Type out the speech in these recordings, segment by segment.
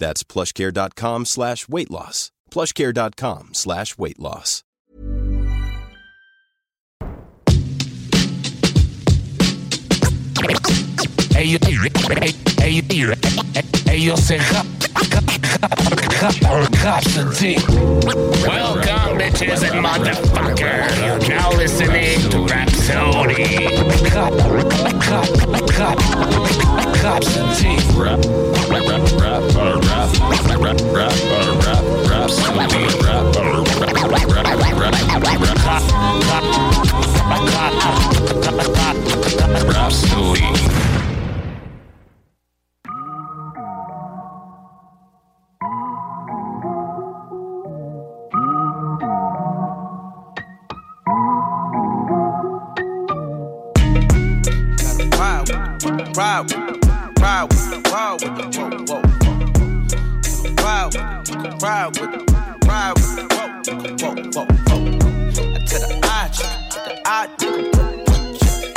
That's plushcare.com slash weight loss. plushcare.com slash weight loss. Welcome, bitches and motherfuckers. You're now listening to Rhapsody. Constantine. rap, rap, rap, rap, uh, rap, Ride, rap, rap, rap, ride, rap, rap ride, ride, ride, ride, ride, ride, ride, ride, ride, ride, ride, ride, ride, ride, ride, ride, ride, ride, ride, with, ride with the whoa, whoa, whoa, whoa. I tell the I, the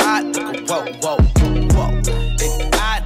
I, I, whoa, whoa, whoa. The I,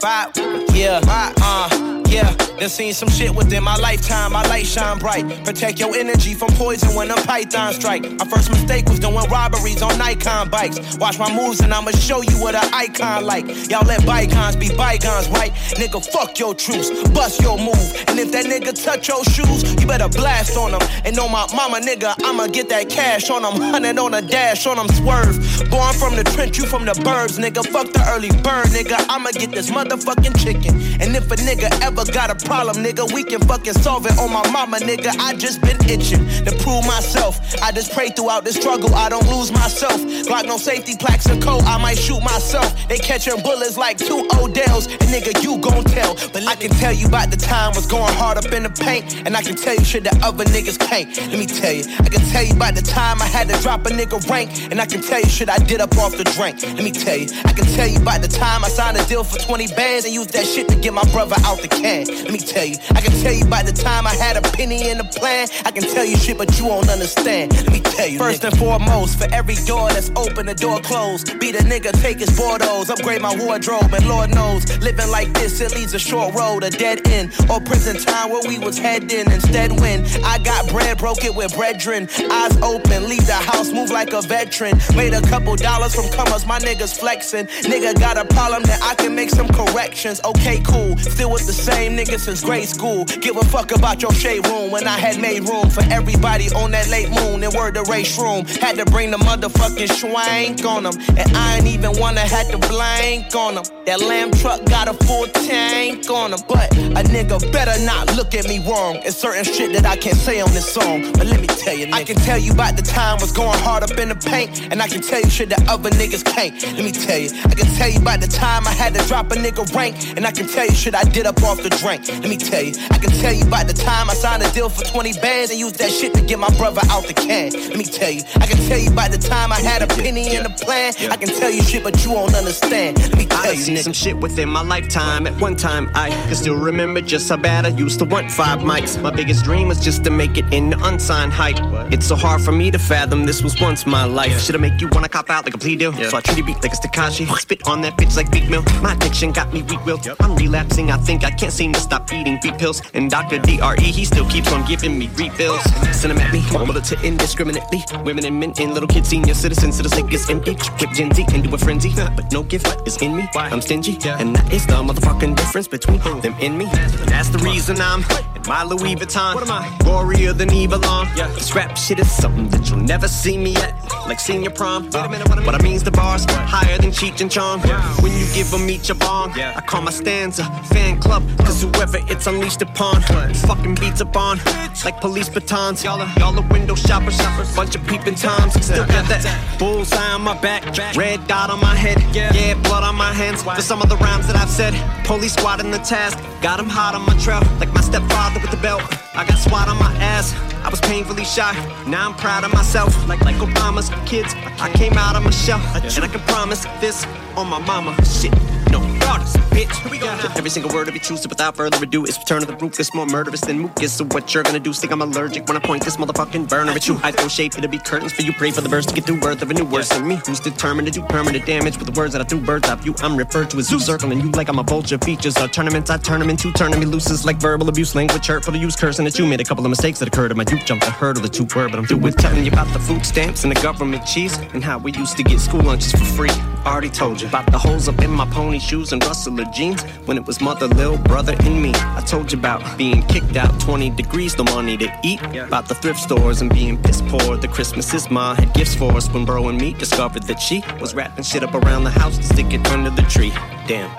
vibe, yeah, uh, yeah. Done seen some shit within my lifetime. My light shine bright. Protect your energy from poison when a python strike. My first mistake was doing robberies on Nikon bikes. Watch my moves and I'ma show you what an icon like. Y'all let bygones be bygones, right? Nigga, fuck your truce, bust your move. And if that nigga touch your shoes, you better blast on him. And on my mama, nigga, I'ma get that cash on him. Hundred on a dash on him, swerve. Born from the trench, you from the burbs, nigga. Fuck the early bird, nigga. I'ma get this motherfucking chicken. And if a nigga ever got a problem, nigga, we can fucking solve it on my mama, nigga. I just been itching to prove myself. I just pray throughout the struggle, I don't lose myself. Glock no safety plaques and coat, I might shoot myself. They catching bullets like two Odells, and nigga, you gon' tell. But I can tell you about the time was going hard up in the paint, and I can tell you shit that other niggas can't. Let me tell you, I can tell you about the time I had to drop a nigga rank, and I can tell you shit I did up off the drink. Let me tell you, I can tell you about the time I signed a deal for 20 bands and used that shit to get my brother out the can. Let me tell you, I can tell you by the time I had a penny in the plan. I can tell you shit, but you won't understand. Let me tell you, first and foremost, for every door that's open, the door closed. Be the nigga, take his Bordeaux, upgrade my wardrobe, and Lord knows, living like this, it leads a short road, a dead end, or prison time where we was heading. Instead, when I got bread, broke it with brethren, eyes open, leave the house, move like a veteran. Made a couple dollars from comers, my niggas flexing. Nigga got a problem that I can make some corrections. Okay, cool, still with the same nigga since grade school. Give a fuck about your shade room when I had made room for everybody on that late moon and word the race room. Had to bring the motherfucking schwank on them, and I ain't even wanna had to blank on them. That lamb truck got a full tank on them, but a nigga better not look at me wrong. It's certain shit that I can't say on this song, but let me tell you, nigga. I can tell you about the time was going hard up in the paint, and I can tell you shit that other niggas can't. Let me tell you, I can tell you about the time I had to drop a nigga rank, and I can tell you shit I did up off the drink. Let me tell you, I can tell you about the time I signed a deal for 20 bands and used that shit to get my brother out the can. Let me tell you, I can tell you about the time I had a penny in the plan. I can tell you shit, but you won't understand. Let me tell I you, seen nigga. some shit within my lifetime. At one time, I can still remember just how bad I used to want five mics. My biggest dream was just to make it in the unsigned hype. It's so hard for me to fathom this was once my life. Should I make you wanna cop out like a plea deal? So I treat you beat like a Stakashi. Spit on that bitch like Big Mill. My addiction got me weak willed. I'm relapsing. I think I can't seem to stop eating beat pills. And Dr. DRE, he still keeps on giving me refills. Send 'em at me, mother to indiscriminately. Women and men and little kids, senior citizens, so the sink is empty. Whip Gen Z into a frenzy. But no gift is in me. I'm stingy. And that is the motherfucking difference between them and me. That's the reason I'm in My Louis Vuitton. What am I? Warrior than Eva Long. Yeah. This rap shit is something that you'll never see me at. Like senior prom. Wait a minute, what, I mean? what I mean's the bars higher than Cheech and Chong. When you give them each a bong. I call my stanza fan club. Cause whoever it's unleashed upon, fucking beats upon. Like police batons. Y'all are, y'all are window shoppers. Bunch of peeping toms. Still got that bullseye on my back. Red dot on my head. Yeah, blood on my hands. For some of the rhymes that I've said. Police squad in the task. Got him hot on my trail. Like my stepfather with the belt. I got SWAT on my ass. I was painfully shy. Now I'm proud of myself. Like like Obama's kids. I came out of my shell. And I can promise this on my mama. Shit. No, artist, bitch. Here we go. Every single word of it true, so without further ado, it's return of the ruthless, more murderous than mucus. So what you're gonna do? Think I'm allergic when I point this motherfucking burner at you. I throw shade, it'll be curtains for you. Pray for the birds to get through birth of a new worse than me, who's determined to do permanent damage with the words that I threw birds off you. I'm referred to as you circling you like I'm a vulture. Features are tournaments, I turn them into turning me looses like verbal abuse, language hurtful to use, cursing at you. Made a couple of mistakes that occurred in my youth, jumped the hurdle, the two word, but I'm through with telling you about the food stamps and the government cheese and how we used to get school lunches for free. Already told you about the holes up in my pony shoes and rustler jeans when it was mother, little brother, and me. I told you about being kicked out 20 degrees, no money to eat. About the thrift stores and being piss poor. The Christmases ma had gifts for us when bro and me discovered that she was wrapping shit up around the house to stick it under the tree. Damn.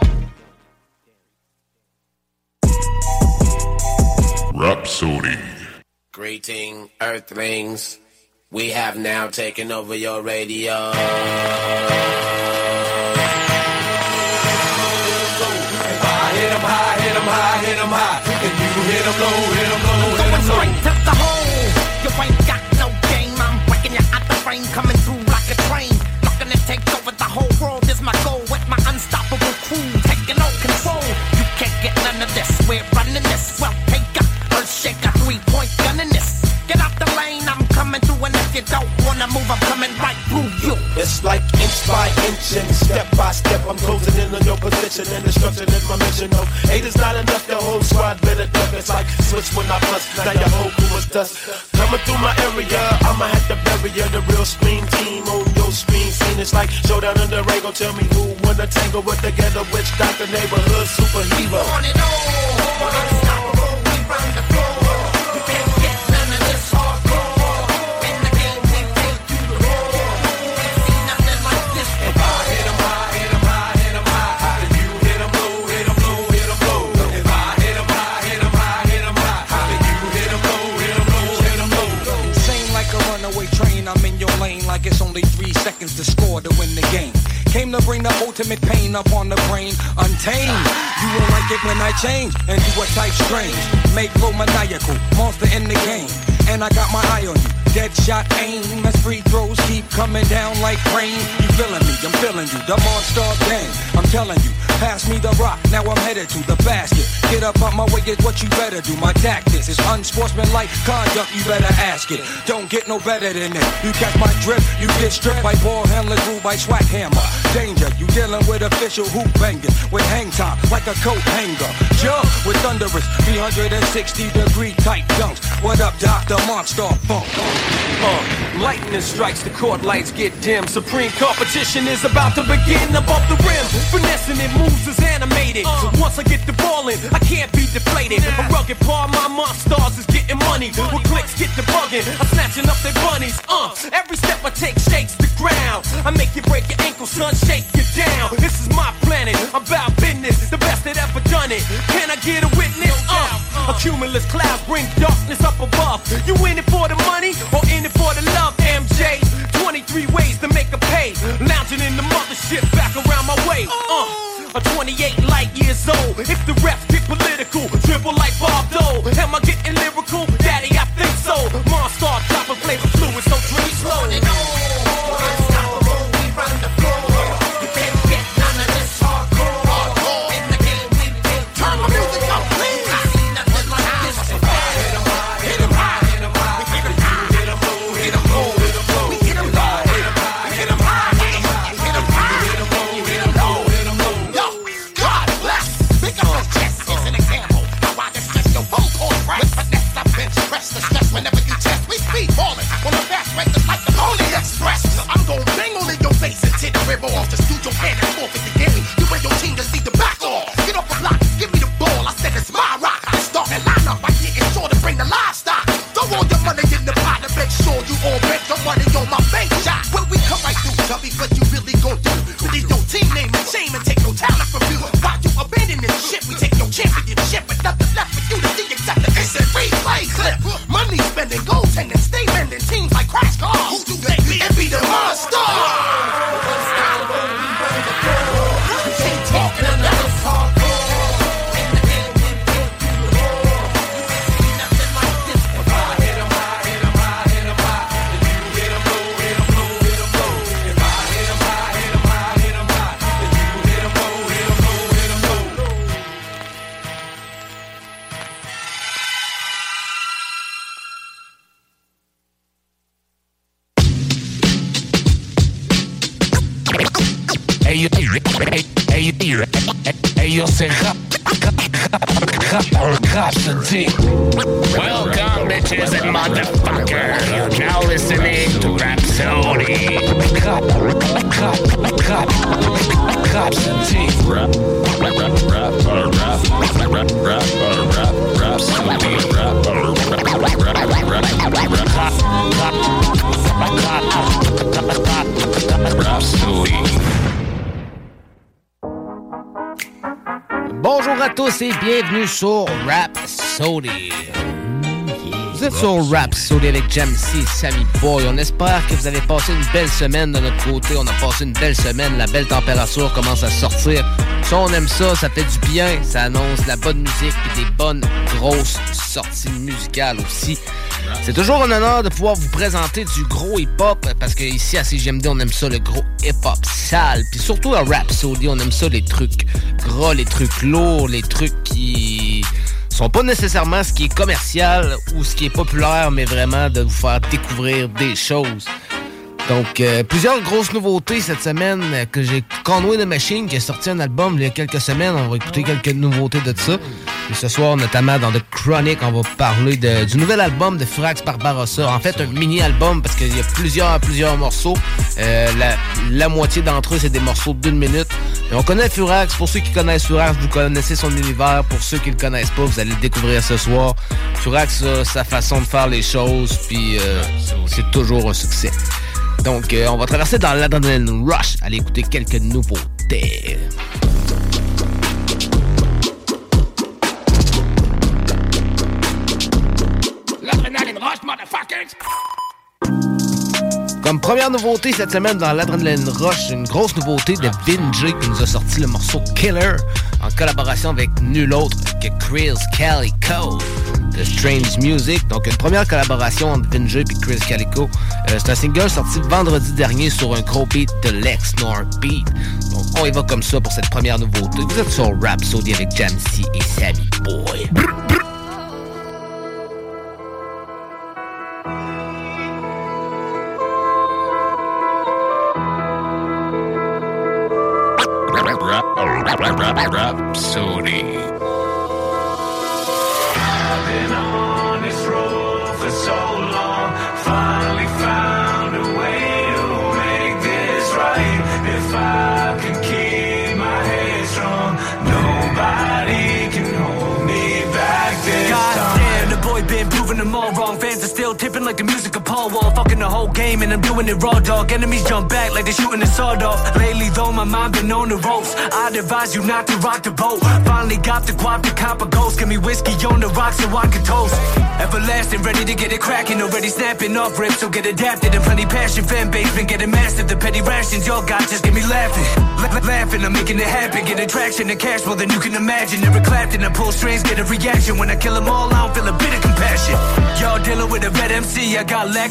Rhapsody. Greeting, Earthlings. We have now taken over your radio. High, high, high. You low, low, the. You ain't got no game. I'm breaking you out the frame, coming through like a train. Over the whole world is my goal. With my unstoppable crew taking control. You can't get none of this. We're running this. Well, you don't wanna move, I'm coming right through you. It's like inch by inch and step by step. I'm closing in on your position and destruction is my mission. No, eight is not enough. The whole squad better duck. It's like switch when I bust. Now your whole crew is dust. Coming through my area, I'ma have to bury ya. The real scream team on your screen scene. It's like showdown in the Rango. Tell me who wanna tangle with the ghetto witch doctor neighborhood superhero. On and on, ultimate up on the brain, untamed. You won't like it when I change and do a type strange. Make flow maniacal, monster in the game. And I got my eye on you, dead shot aim. As free throws keep coming down like rain. You feeling me, I'm feeling you, the monster gang. I'm telling you, pass me the rock, now I'm headed to the basket. Get up on my way is what you better do. My tactics is unsportsmanlike conduct, you better ask it. Don't get no better than it. You catch my drip, you get stripped by ball handler, ruled by swag hammer. Danger, you dealing with official hoop bangers with hang time like a coat hanger. Jump with thunderous 360 degree tight dunks. What up, Dr. Monster Funk? Uh, lightning strikes, the court lights get dim. Supreme competition is about to begin above the rim. Finessing it moves is animated. So once I get the ball in, I can't be deflated. A rugged paw, my monsters is getting money. With clicks, get the bugging. I'm snatching up their bunnies. Uh, every step I take shakes the ground. I make you break your ankle, son, shake you down. This is my planet. I'm about business. The best that ever done it. Can I get a witness? Uh, a cumulus cloud bring darkness up above. You in it for the money or in it for the love, MJ? 23 ways to make a pay. Lounging in the mothership back around my way. Uh, a 28 light years old. If the reps get political, dribble like Bob Dole. Am I getting lyrical? Daddy, I think so. Monster, dropping flavor fluid, so dream slow. your head and forfeit the game. You and your team just need to back off. Get off the block, give me the ball. I said it's my rock. I start that lineup, up. I sure to bring the livestock. Throw all your money in the pot to make sure you all bet your money on my bank shot. When we come right through, chubby. for Welcome, bitches Bonjour à tous et bienvenue sur Rap Sody. Vous sur Rap avec Jamsey Sammy Boy. On espère que vous avez passé une belle semaine de notre côté. On a passé une belle semaine. La belle température commence à sortir. Ça, on aime ça. Ça fait du bien. Ça annonce la bonne musique et des bonnes grosses sorties musicales aussi. C'est toujours un honneur de pouvoir vous présenter du gros hip-hop parce que ici à CGMD, on aime ça le gros hip-hop sale. Puis surtout à Rap Sody, on aime ça les trucs gras, les trucs lourds, les trucs qui sont pas nécessairement ce qui est commercial ou ce qui est populaire, mais vraiment de vous faire découvrir des choses. Donc, euh, plusieurs grosses nouveautés cette semaine euh, que j'ai Conway the Machine qui a sorti un album il y a quelques semaines. On va écouter quelques nouveautés de ça. Et ce soir, notamment dans The Chronic, on va parler du nouvel album de Furax Barbarossa. En fait, un mini-album parce qu'il y a plusieurs, plusieurs morceaux. Euh, la, la moitié d'entre eux, c'est des morceaux d'une minute. Et on connaît Furax. Pour ceux qui connaissent Furax, vous connaissez son univers. Pour ceux qui le connaissent pas, vous allez le découvrir ce soir. Furax a sa façon de faire les choses, puis c'est toujours un succès. Donc, euh, on va traverser dans l'adrenaline rush. Allez écouter quelques nouveautés. L'adrénaline rush, motherfuckers. Comme première nouveauté cette semaine dans l'Adrenaline Rush, une grosse nouveauté de Vinjay qui nous a sorti le morceau Killer en collaboration avec nul autre que Chris Calico de Strange Music. Donc une première collaboration entre Vinjay et Chris Calico. Euh, c'est un single sorti vendredi dernier sur un gros beat de Lex Nor Beat. Donc on y va comme ça pour cette première nouveauté. Vous êtes sur Rhapsody avec Jamsey et Sammy Boy. Rhapsody. I've been on this road for so long. Finally found a way to make this right. If I can keep my head strong, nobody can hold me back this God time. damn, the boy been proving them all wrong. Fans are still tipping like a musical pole wall. Fucking the whole game and I'm doing it raw, dog. Enemies jump back like they're shooting a sword off. Lately, though, my mind been on the ropes. I'd advise you not to rock the boat. Finally got the guap to cop a ghost. Give me whiskey on the rocks so I can toast. Everlasting, ready to get it cracking. Already snapping off rips, so get adapted. And plenty passion, fan base been getting massive. The petty rations y'all got just get me laughing. La- la- laughing, I'm making it happen. Get attraction and cash more than you can imagine. Never clapped and I pull strings, get a reaction. When I kill them all, I don't feel a bit of compassion. Y'all dealing with a red MC. I got Lex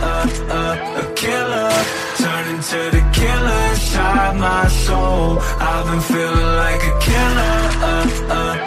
uh, a killer. Turn into the killer inside my soul. I've been feeling like a killer, uh, uh,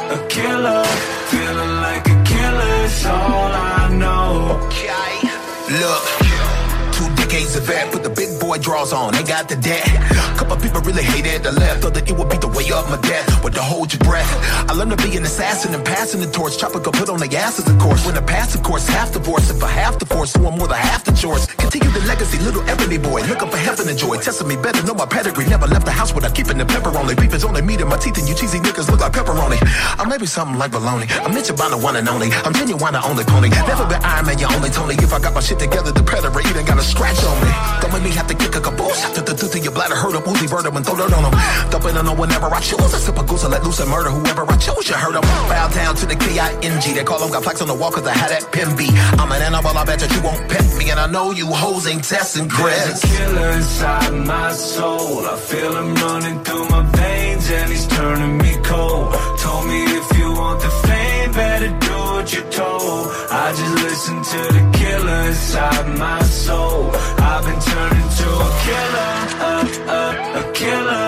The draws on, ain't got the debt. Couple people really hated the left, thought that it would be the way of my death. But to hold your breath, I learned to be an assassin and passing the torch. Chopper put on the asses, of course. When the pass, of course, half divorce. If I half the force, am more than half the chores. Continue the legacy, little ebony boy. Looking for heaven and joy. Testing me better, know my pedigree. Never left the house without keeping the pepper only. Beef is only meat in my teeth, and you cheesy niggas look like pepperoni. I may be something like baloney. I'm Mitch the one and only. I'm genuine, the only pony. Never been Iron Man, you only Tony. If I got my shit together, the predator even got a scratch on me. Don't make me have to kick a caboose. To the of your bladder, hurt up, Uzi, bird him, and throw dirt on him. Dumping on whenever I choose. I sip a goose and let loose and murder whoever I choose. You heard him. Bow down to the K-I-N-G. They call him, got plaques on the wall cause I had that pin B. I'm an animal, I bet that you won't pet me. And I know you hoes ain't testing There's creds. a killer inside my soul. I feel him running through my veins and he's turning me cold. Told me if you want the fame, better do what you're told. I just listen to the killer inside my soul. I've been turning to a killer, uh, uh, a killer.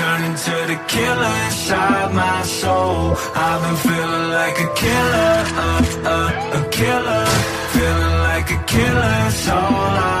Turning to the killer inside my soul. I've been feeling like a killer, uh, uh, a killer. Feeling like a killer, it's all I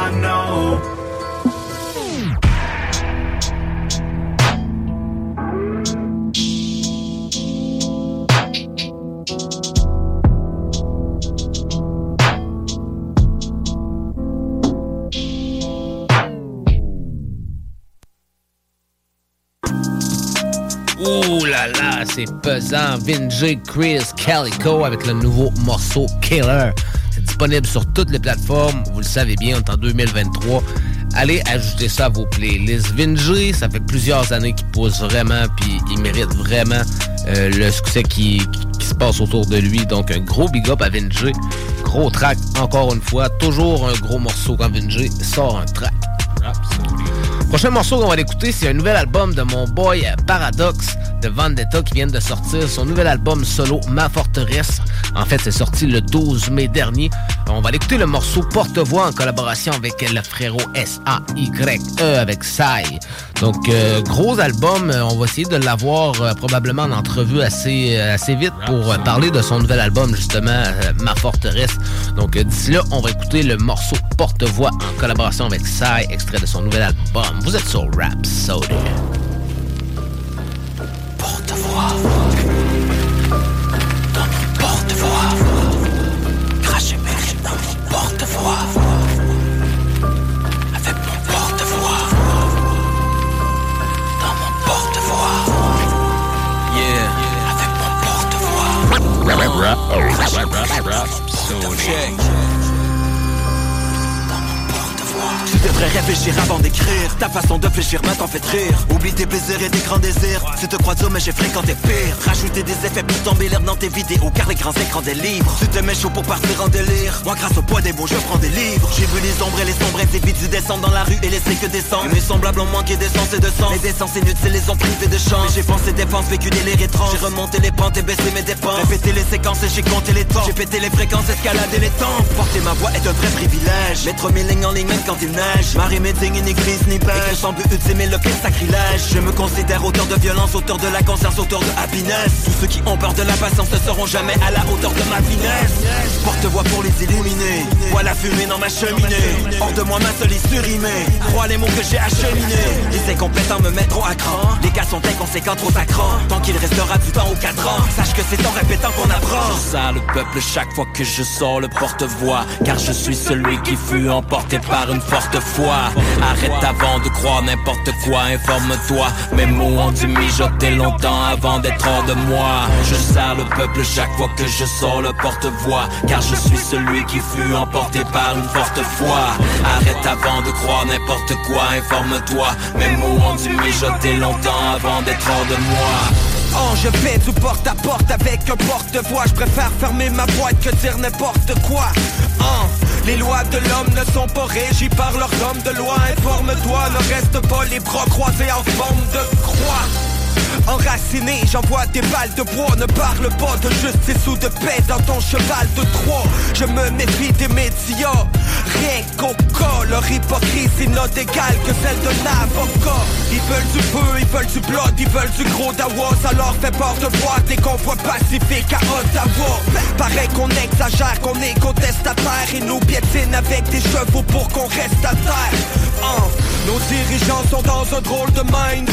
Ouh là là, c'est pesant. Vinjay Chris Calico avec le nouveau morceau Killer. C'est disponible sur toutes les plateformes. Vous le savez bien, on est en 2023. Allez ajouter ça à vos playlists. Vinjay, ça fait plusieurs années qu'il pousse vraiment, puis il mérite vraiment euh, le succès qui, se passe autour de lui. Donc un gros big up à Vinjay. Gros track, encore une fois. Toujours un gros morceau quand Vinjay sort un track. Prochain morceau qu'on va l'écouter, c'est un nouvel album de mon boy Paradox de Vendetta qui vient de sortir son nouvel album solo Ma Forteresse. En fait, c'est sorti le 12 mai dernier. On va l'écouter le morceau Porte-Voix en collaboration avec le frérot S-A-Y-E avec Sai. Donc, euh, gros album. On va essayer de l'avoir euh, probablement en entrevue assez, euh, assez vite pour parler de son nouvel album, justement, Ma Forteresse. Donc, d'ici là, on va écouter le morceau Porte-Voix en collaboration avec Sai, extrait de son nouvel album. Vous êtes sur Rap Soda. Porte-voix. Dans mon porte-voix. Crachez mes dans mon porte-voix. Avec mon porte-voix. Dans mon porte-voix. Yeah. Avec mon porte-voix. Rap, rap, oh, rap, rap, rap, rap. Tu devrais réfléchir avant d'écrire. Ta façon de fléchir m'a t'en fait rire. Oublie tes plaisirs et tes grands désirs. Tu te crois dur mais j'ai fréquenté pire. Rajouter des effets pour tomber l'air dans tes vidéos Car les grands écrans des livres. Tu te mets chaud pour partir en délire. Moi grâce au poids des mots je prends des livres. J'ai vu les ombres et les sombres et vite du descendre dans la rue et laisser que descendre Mes semblables ont manqué d'essence et de sang Les essences inutiles les ont privés de chance. J'ai pensé défense vécu des délires étranges. J'ai remonté les pentes et baissé mes dépenses. Répété les séquences et j'ai compté les temps. J'ai pété les fréquences, escaladé les temps. Porter ma voix est un vrai privilège. Mettre mes lignes en ligne quand il neige Marie mes dignes ni grise ni beige Écrire sans but ultime et pire sacrilège. Je me considère auteur de violence, auteur de la conscience, auteur de happiness. Tous ceux qui ont peur de la patience ne seront jamais à la hauteur de ma finesse. Porte-voix pour les illuminer Vois la fumée dans ma cheminée. Hors de moi ma seule est surimée Crois les mots que j'ai acheminés. Les incompétents me mettront à cran Les cas sont inconséquents, trop à cran Tant qu'il restera du temps aux quatre ans Sache que c'est en répétant qu'on apprend. Je sers le peuple chaque fois que je sors le porte-voix. Car je suis celui qui fut emporté par une forte Arrête avant de croire n'importe quoi, informe-toi. Mes mots ont dû mijoter longtemps avant d'être hors de moi. Je sers le peuple chaque fois que je sors le porte-voix Car je suis celui qui fut emporté par une forte foi. Arrête avant de croire n'importe quoi, informe-toi. Mes mots ont dû mijoter longtemps avant d'être hors de moi Oh, je vais du porte à porte avec un porte-voix. Je préfère fermer ma boîte que dire n'importe quoi. Oh, les lois de l'homme ne sont pas régies par leur homme de loi. Informe-toi, ne reste pas les bras croisés en forme de croix. Enraciné, j'envoie des balles de bois. Ne parle pas de justice ou de paix dans ton cheval de Troie. Je me méfie des médias. Rien qu'au cas, leur hypocrisie n'a d'égal que celle d'un avocat. Ils veulent du feu, ils veulent du blood, ils veulent du gros dawa Ça leur fait peur de voir des convois pacifiques à Ottawa. Pareil qu'on exagère, qu'on est contestataire. Ils nous piétinent avec des chevaux pour qu'on reste à terre. Nos dirigeants sont dans un drôle de mind.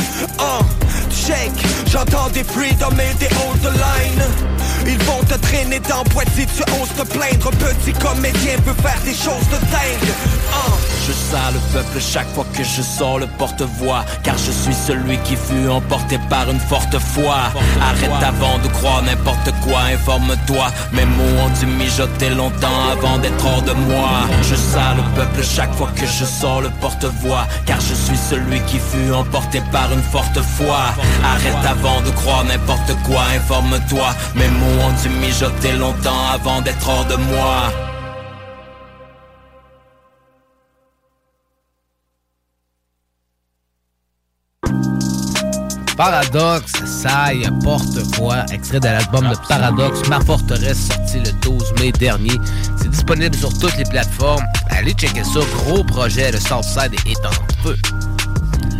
Check, j'entends des freedom et des hold the line. Ils vont te traîner dans Poitiers, tu oses te plaindre. Petit comédien peut faire des choses de dingue. Un, Je sers le peuple chaque fois que je sors le porte-voix Car je suis celui qui fut emporté par une forte foi. Arrête avant de croire n'importe quoi, informe-toi. Mes mots ont dû mijoter longtemps avant d'être hors de moi. Je sers le peuple chaque fois que je sors le porte-voix Car je suis celui qui fut emporté par une forte foi. Arrête avant de croire n'importe quoi, informe-toi mots ont dû mijoter longtemps avant d'être hors de moi Porte-Voix, extrait de l'album de Paradoxe, Ma Forteresse, sorti le 12 mai dernier. C'est disponible sur toutes les plateformes. Allez checker ça, gros projet, le Southside est en feu.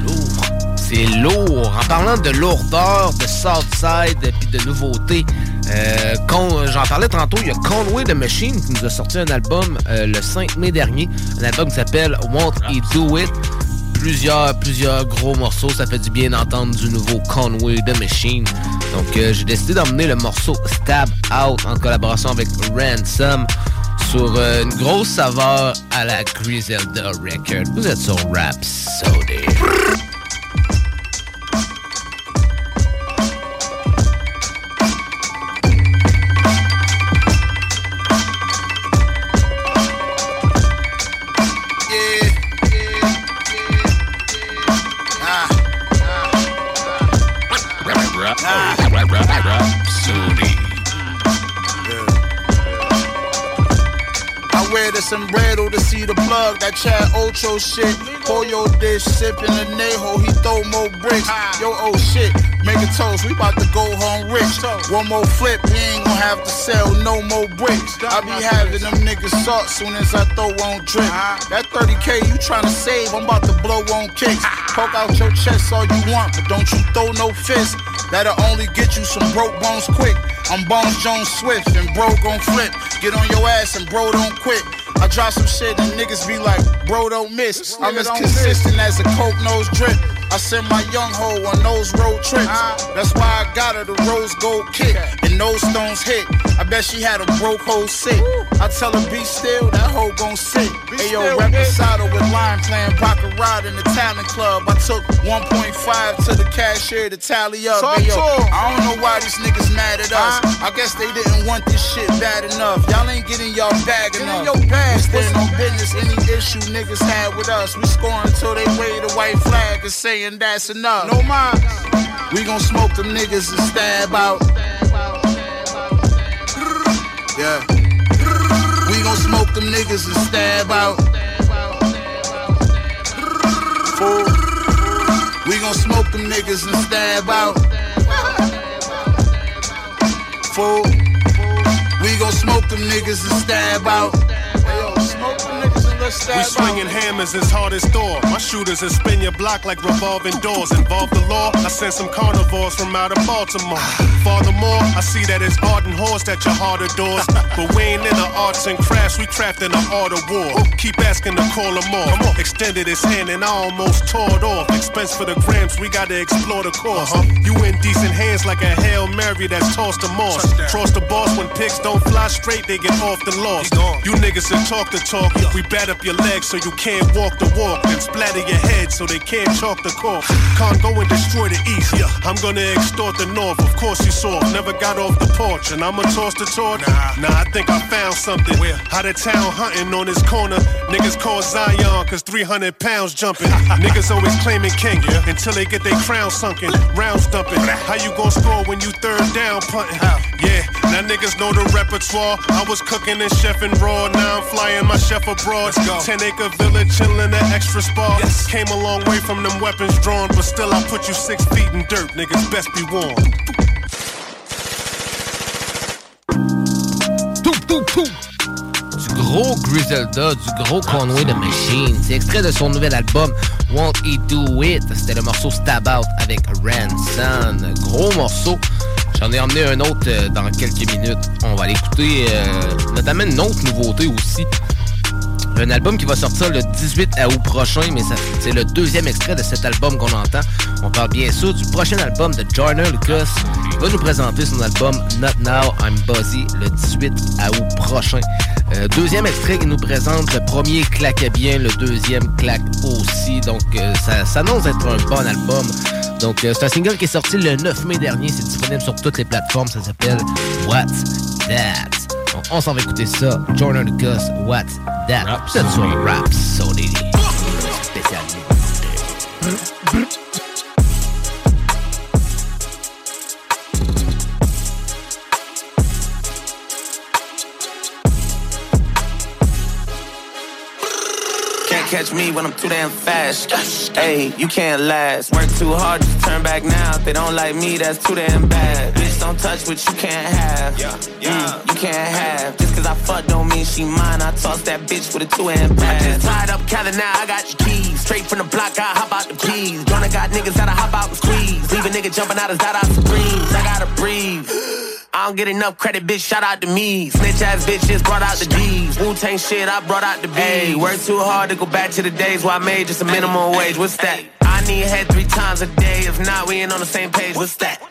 Lourd. C'est lourd. En parlant de lourdeur, de Southside et de nouveautés, euh, Con- j'en parlais tantôt, il y a Conway the Machine qui nous a sorti un album euh, le 5 mai dernier. Un album qui s'appelle Won't He Do It plusieurs, plusieurs gros morceaux. Ça fait du bien d'entendre du nouveau Conway the Machine. Donc, euh, j'ai décidé d'emmener le morceau Stab Out en collaboration avec Ransom sur euh, une grosse saveur à la Griselda Record. Vous êtes sur Rhapsody. Yeah. The sombrero to see the plug, that Chad Ocho shit. Pour your dish, sippin' the Neho, he throw more bricks. Yo, oh shit, make a toast, we bout to go home rich. One more flip, we ain't gonna have to sell no more bricks. I be having them niggas salt soon as I throw on drip. That 30k you tryna save, I'm about to blow on kicks. Poke out your chest all you want, but don't you throw no fist. That'll only get you some broke bones quick. I'm Bones Jones Swift and bro gon' flip. Get on your ass and bro don't quit. I drop some shit and niggas be like, bro don't miss. I'm as consistent as a coke nose drip. I send my young hoe on those road trips. That's why I got her the rose gold kick and no stones hit. I bet she had a broke hoe sick. I tell her be still, that hoe gon' sit. Hey yo, Reposado with line playing Baccarat in the talent club. I took 1.5 to the cashier to tally up. Talk Hey yo. I don't know why these niggas mad at us. I guess they didn't want this shit bad enough. Y'all ain't getting y'all bag Get in enough. your bag, We stand on business. Any issue niggas had with us, we scoring until they wave the white flag and saying that's enough. No mind. We gon' smoke them niggas and stab out. Yeah. We gon' smoke them niggas and stab out. Fool. We gon' smoke them niggas and stab out. Fool. We gon' smoke them niggas and stab out. We swinging hammers as hard as Thor. My shooters will spin your block like revolving doors. Involve the law, I send some carnivores from out of Baltimore. Furthermore, I see that it's art and horse that your heart adores. But we ain't in the arts and crafts, we crafting the art of war. Keep asking to call them more. Extended his hand and I almost tore it off. Expense for the grams, we gotta explore the course. You in decent hands like a Hail Mary that's tossed to moss. Cross the boss when pigs don't fly straight, they get off the loss. You niggas that talk the talk, we bat up your legs so you can't walk the walk. Then splatter your head so they can't chalk the cork. Can't go and destroy the east. Yeah. I'm gonna extort the north. Of course you saw, never got off the porch. And I'ma toss the torch. Nah, nah, I think I found something. Out of town hunting on this corner. Niggas call Zion cause 300 pounds jumping. Niggas always claiming king yeah. until they get their crown sunken. Round stumping. How you gon' score when you third down punting? Yeah, now niggas know the repertoire. I was cooking and chefing raw. Now I'm flying my chef abroad. 10 acre village chilling at extra spa. Came a long way from them weapons drawn, but still I put you six feet in dirt. Niggas best be warned. Du gros Griselda, du gros Conway the Machine. C'est extrait de son nouvel album Won't He Do It. C'était le morceau Stab Out avec Ransom. Gros morceau. J'en ai emmené un autre euh, dans quelques minutes. On va l'écouter, euh, notamment une autre nouveauté aussi. Un album qui va sortir le 18 août prochain, mais c'est le deuxième extrait de cet album qu'on entend. On parle bien sûr du prochain album de Joyner Lucas. Il va nous présenter son album Not Now, I'm Buzzy le 18 août prochain. Euh, deuxième extrait qui nous présente le premier claquait bien, le deuxième claque aussi. Donc euh, ça s'annonce être un bon album. Donc euh, c'est un single qui est sorti le 9 mai dernier. C'est disponible sur toutes les plateformes. Ça s'appelle What's That? Donc, on s'en va écouter ça. Jordan Lucas, What's That? Vous êtes sur Rap Sody. Spécial. Can't catch me when I'm too damn fast. Hey, you can't last. Work too hard to turn back now. If they don't like me, that's too damn bad. Bitch, don't touch what you can't have. Yeah, yeah. Mm, you can't have. Just cause I fuck don't mean she mine. I toss that bitch with a two hand pass. I just tied up Cali now, I got your keys. Straight from the block, I hop out the peas. Gonna got niggas that'll hop out and squeeze. Leave a nigga jumping out his dot out supremes. I gotta breathe. I don't get enough credit, bitch. Shout out to me. Snitch ass bitches brought out the D's. Wu Tang shit, I brought out the B. Hey, work too hard to go back to the days where I made just a minimum wage. What's that? I need head three times a day. If not, we ain't on the same page. What's that?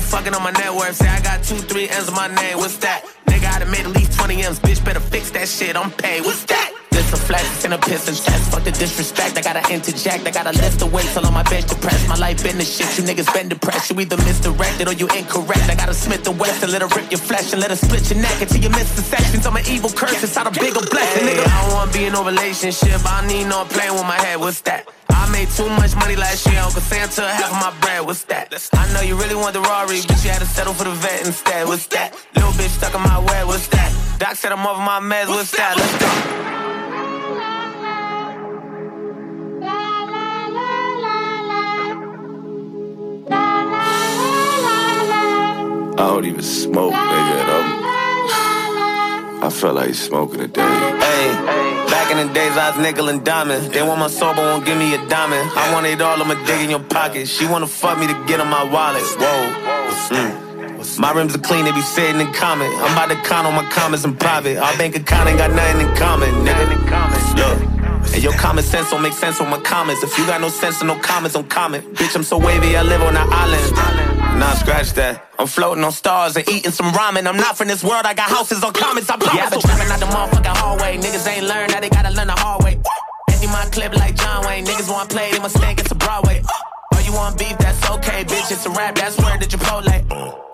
Fucking on my network. Say I got two, three M's on my name. What's that? Nigga, I done made at least 20 M's. Bitch, better fix that shit. I'm paid. What's that? This a flex and a piss and test. Fuck the disrespect. I gotta interject. I gotta lift the weights all on my bench to press. My life been the shit. You niggas been depressed. You either misdirected or you incorrect. I gotta Smith the West and let her rip your flesh and let her split your neck until you miss the sections. I'm an evil curse inside a bigger blessing. Nigga, I don't wanna be in no relationship. I need no playing with my head. What's that? I made too much money last year. Uncle Santa half of my bread. What's that? I know you really want the Rari, but you had to settle for the vet instead. What's that? Little bitch stuck in my web. What's that? Doc said I'm over my meds. What's that? Let's go. Don't even smoke, nigga. And I'm, I felt like smoking a day. Hey, back in the days I was nickel and diamond. They want my soul, but won't give me a diamond. I want it all, I'ma dig in your pocket. She wanna fuck me to get on my wallet. Whoa. Mm. My rims are clean, they be sitting in common. I'm about to count on my comments in private. Our bank account ain't got nothing in common, nigga. Look. And your common sense don't make sense on my comments. If you got no sense and no comments, don't comment. Bitch, I'm so wavy, I live on an island. Nah, scratch that. I'm floating on stars and eating some ramen. I'm not from this world, I got houses on comments, I promise. Yeah, I been trapping out the motherfucking hallway. Niggas ain't learned, now they gotta learn the hard way. Empty my clip like John Wayne. Niggas want play, they must think it's a Broadway. Oh, you want beef, that's okay, bitch. It's a rap, that's word to Chipotle.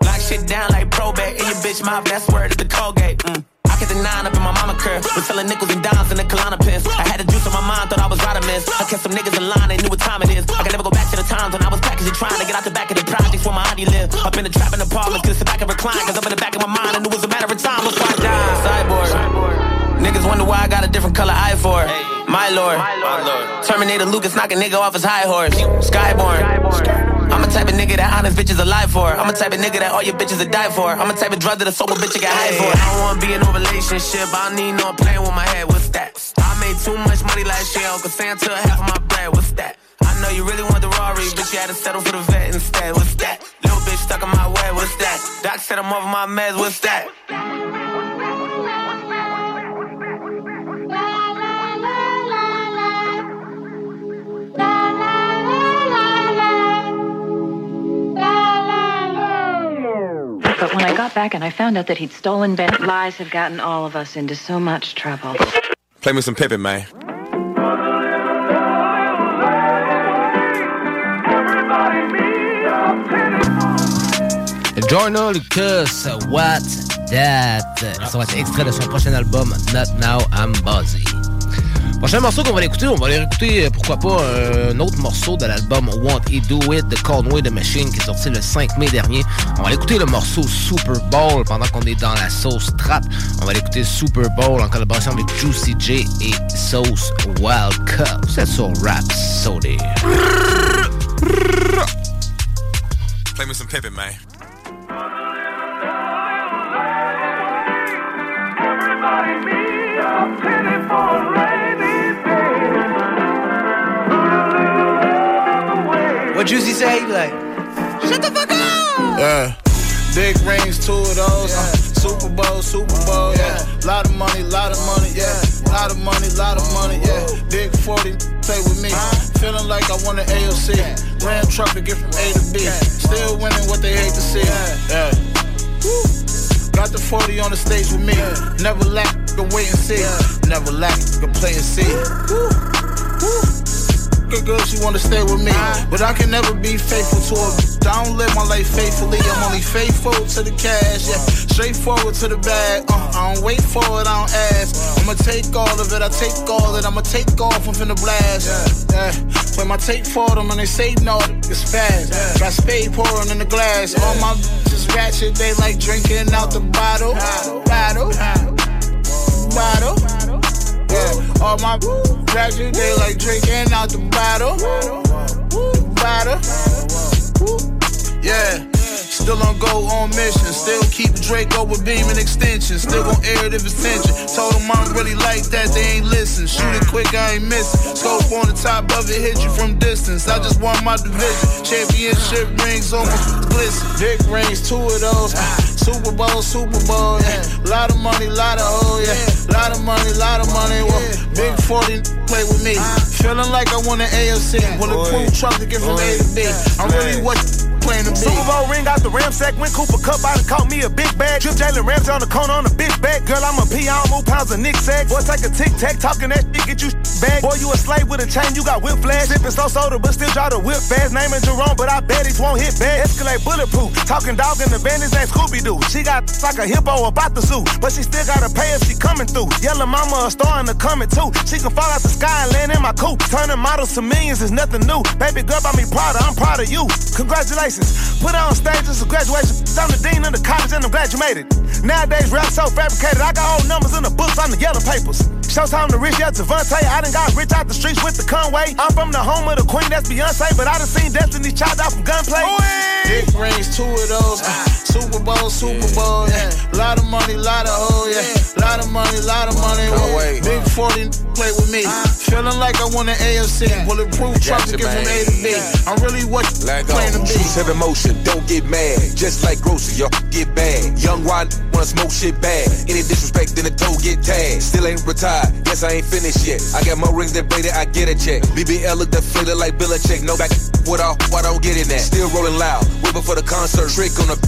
Lock shit down like probate. In your bitch mouth, that's word to the Colgate. Mm. I the nine up in my mama curve. Was selling nickels and dimes in the Kalana pins. I had the juice on my mind, thought I was right miss. I kept some niggas in line, they knew what time it is. I can never go back to the times when I was packaging, trying to get out the back of the projects where my auntie lived. Up in the trap in the apartments, couldn't sit back and recline. Cause up in the back of my mind, I knew it was a matter of time before I died. Cyborg. Niggas wonder why I got a different color eye for it. My lord. Terminator Lucas knock a nigga off his high horse. Skyborn. I'm a type of nigga that honest bitches alive for. I'm a type of nigga that all your bitches would die for. I'm a type of drug that a sober bitch you get high for. I don't wanna be in no relationship. I don't need no playing with my head. What's that? I made too much money last year. Uncle Santa half of my bread. What's that? I know you really want the Rari, but you had to settle for the vet instead. What's that? Little bitch stuck in my way. What's that? Doc said I'm over my meds. What's that? But when I got back and I found out that he'd stolen Ben, lies have gotten all of us into so much trouble. Play me some Pippin, man. Jordan Lucas, What's That? Ça va être extrait de son prochain album, Not Now I'm Buzzy. Prochain morceau qu'on va l'écouter, on va aller écouter, pourquoi pas, un autre morceau de l'album Want It Do It de Conway The Machine qui est sorti le 5 mai dernier. On va l'écouter le morceau Super Bowl pendant qu'on est dans la sauce trap. On va l'écouter Super Bowl en collaboration avec Juicy J et Sauce Wild Cup. C'est sur Rap Sody. Play me some Pippin, man. What Juicy say? He be like, shut the fuck up! Yeah. Big rings, two of those. uh, Super Bowl, Super Bowl. Yeah. Lot of money, lot of money. Yeah. Lot of money, lot of money, yeah. Big 40, play with me. Feeling like I want an AOC. Ram truck to get from A to B. Still winning what they hate to see. Yeah. Got the 40 on the stage with me. Never lack, can wait and see. Never lack, can play and see. Good girl, she wanna stay with me. But I can never be faithful to her. I don't live my life faithfully. I'm only faithful to the cash, yeah. Straightforward to the bag. Uh, I don't wait for it, I don't ask. I'ma take all of it, I take all of it. I'ma take off, I'm finna blast. Yeah. Play my tape for them and they say no, it's fast. Got spade pouring in the glass. All my bitches ratchet, they like drinking out the bottle. bottle. Bottle. Bottle. Yeah, all my ratchet, they like drinking out the bottle. Bottle. Yeah. Still on go on mission. Still keep Draco with beam and extension. Still gon' air it if it's tension. Told them I don't really like that, they ain't listen. Shoot it quick, I ain't missing. Scope on the top of it, hit you from distance. I just won my division. Championship rings on my glisten. Big rings, two of those. Super Bowl, Super Bowl, yeah. Lot of money, lot of oh, yeah. Lot of money, lot of money. Well, big 40 play with me. Feeling like I want an AFC. Bulletproof truck to get from A to B. I'm really what playing to. Super Bowl ring out the ramsack. Went Cooper Cup out and caught me a big bag. Drip Jalen Ramsey on the corner on a big bag. Girl, I'm a P. I don't move pounds of Nick sack. Boy, take a tic tac, talking that shit, get you back. Boy, you a slave with a chain, you got whip flash. Sipping so soda, but still try to whip fast. Naming Jerome, but I bet he won't hit back. Escalate bulletproof. Talking dog in the van, his name Scooby Doo. She got like a hippo about the suit, but she still gotta pay if she coming through. Yellow mama a star in the coming too. She can fall out the sky and land in my coupe. Turning models to millions is nothing new. Baby girl, buy me Prada, I'm proud of you. Congratulations. Put on stages a graduation. I'm the dean of the college and I'm glad you made it. Nowadays, rap so fabricated. I got old numbers in the books on the yellow papers. Showtime the rich, yeah, Devontae. I done got rich out the streets with the Conway. I'm from the home of the queen, that's Beyonce. But I done seen Destiny chopped out from gunplay. Big rings, two of those. Ah. Super Bowl, Super Bowl, yeah. Lot of money, lot of oh, yeah. Lot of money, lot of money. Well, big 40 play with me. Ah. Feeling like I want an AFC. Bulletproof truck to get from A to B. I'm really what playing to be. Choose have emotion, don't get mad. Just like grocery, y'all get bad. Young wide wanna smoke shit bad. Any disrespect, then the toe get tagged. Still ain't retired, yes I ain't finished yet. I got more rings than Brady, I get a check. BBL look deflated like Belichick. No back, what off, I don't get in that. Still rolling loud, whipping for the concert. Trick on the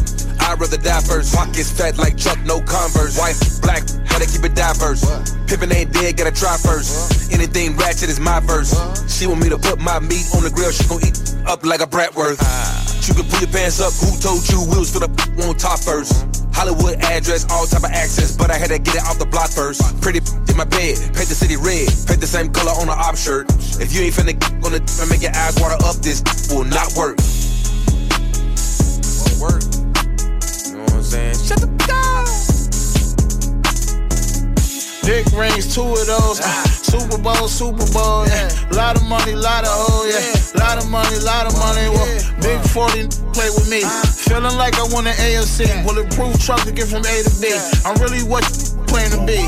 I'd rather die first. Pockets fat like Chuck, no Converse. Wife black, gotta keep it diverse. Pippin ain't dead, gotta try first. Anything ratchet is my verse. She want me to put my meat on the grill, she gon' eat up like a Bratwurst. You can pull your pants up, who told you wheels for the on top first? Hollywood address, all type of access, but I had to get it off the block first. Pretty in my bed, paint the city red, paint the same color on the op shirt. If you ain't finna get on the and make your eyes water up, this will not work. Won't work. You know what I'm saying? Shut the fuck up. Big rings, two of those. Ah. Super Bowl, Super Bowl, yeah. Lot of money, lot of oh, yeah. Lot of money, lot of money. Well, big 40 play with me. Ah. Feeling like I want an AFC. Bulletproof truck to get from A to B. I'm really what you playing to be.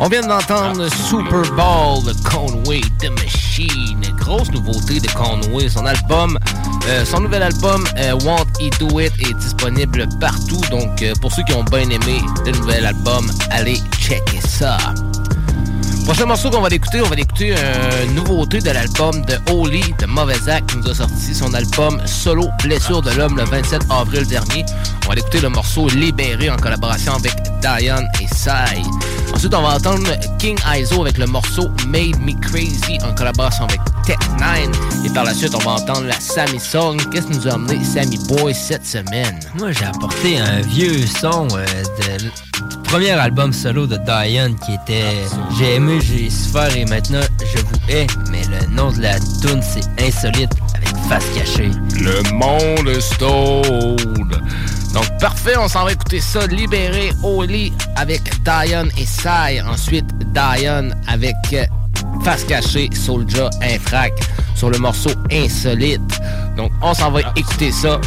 On vient d'entendre Super Bowl de Conway The Machine. Grosse nouveauté de Conway. Son album, euh, son nouvel album euh, Want It Do It est disponible partout. Donc euh, pour ceux qui ont bien aimé le nouvel album, allez checker ça. Prochain morceau qu'on va écouter, on va écouter une nouveauté de l'album de Holy de Mauvais Acte qui nous a sorti son album Solo Blessure de l'homme le 27 avril dernier. On va écouter le morceau Libéré en collaboration avec Diane et Sai. Ensuite, on va entendre King Iso avec le morceau Made Me Crazy en collaboration avec Tech9. Et par la suite, on va entendre la Sammy Song. Qu'est-ce que nous a amené Sammy Boy cette semaine? Moi, j'ai apporté un vieux son euh, de, du premier album solo de Diane qui était J'ai aimé, j'ai souffert et maintenant je vous hais. Mais le nom de la tune c'est Insolite avec face cachée. Le monde est stone. Donc parfait, on s'en va écouter ça. Libéré Oli avec Diane et Sai. Ensuite, Diane avec Face cachée, Soulja Infrac sur le morceau Insolite. Donc, on s'en va écouter ça.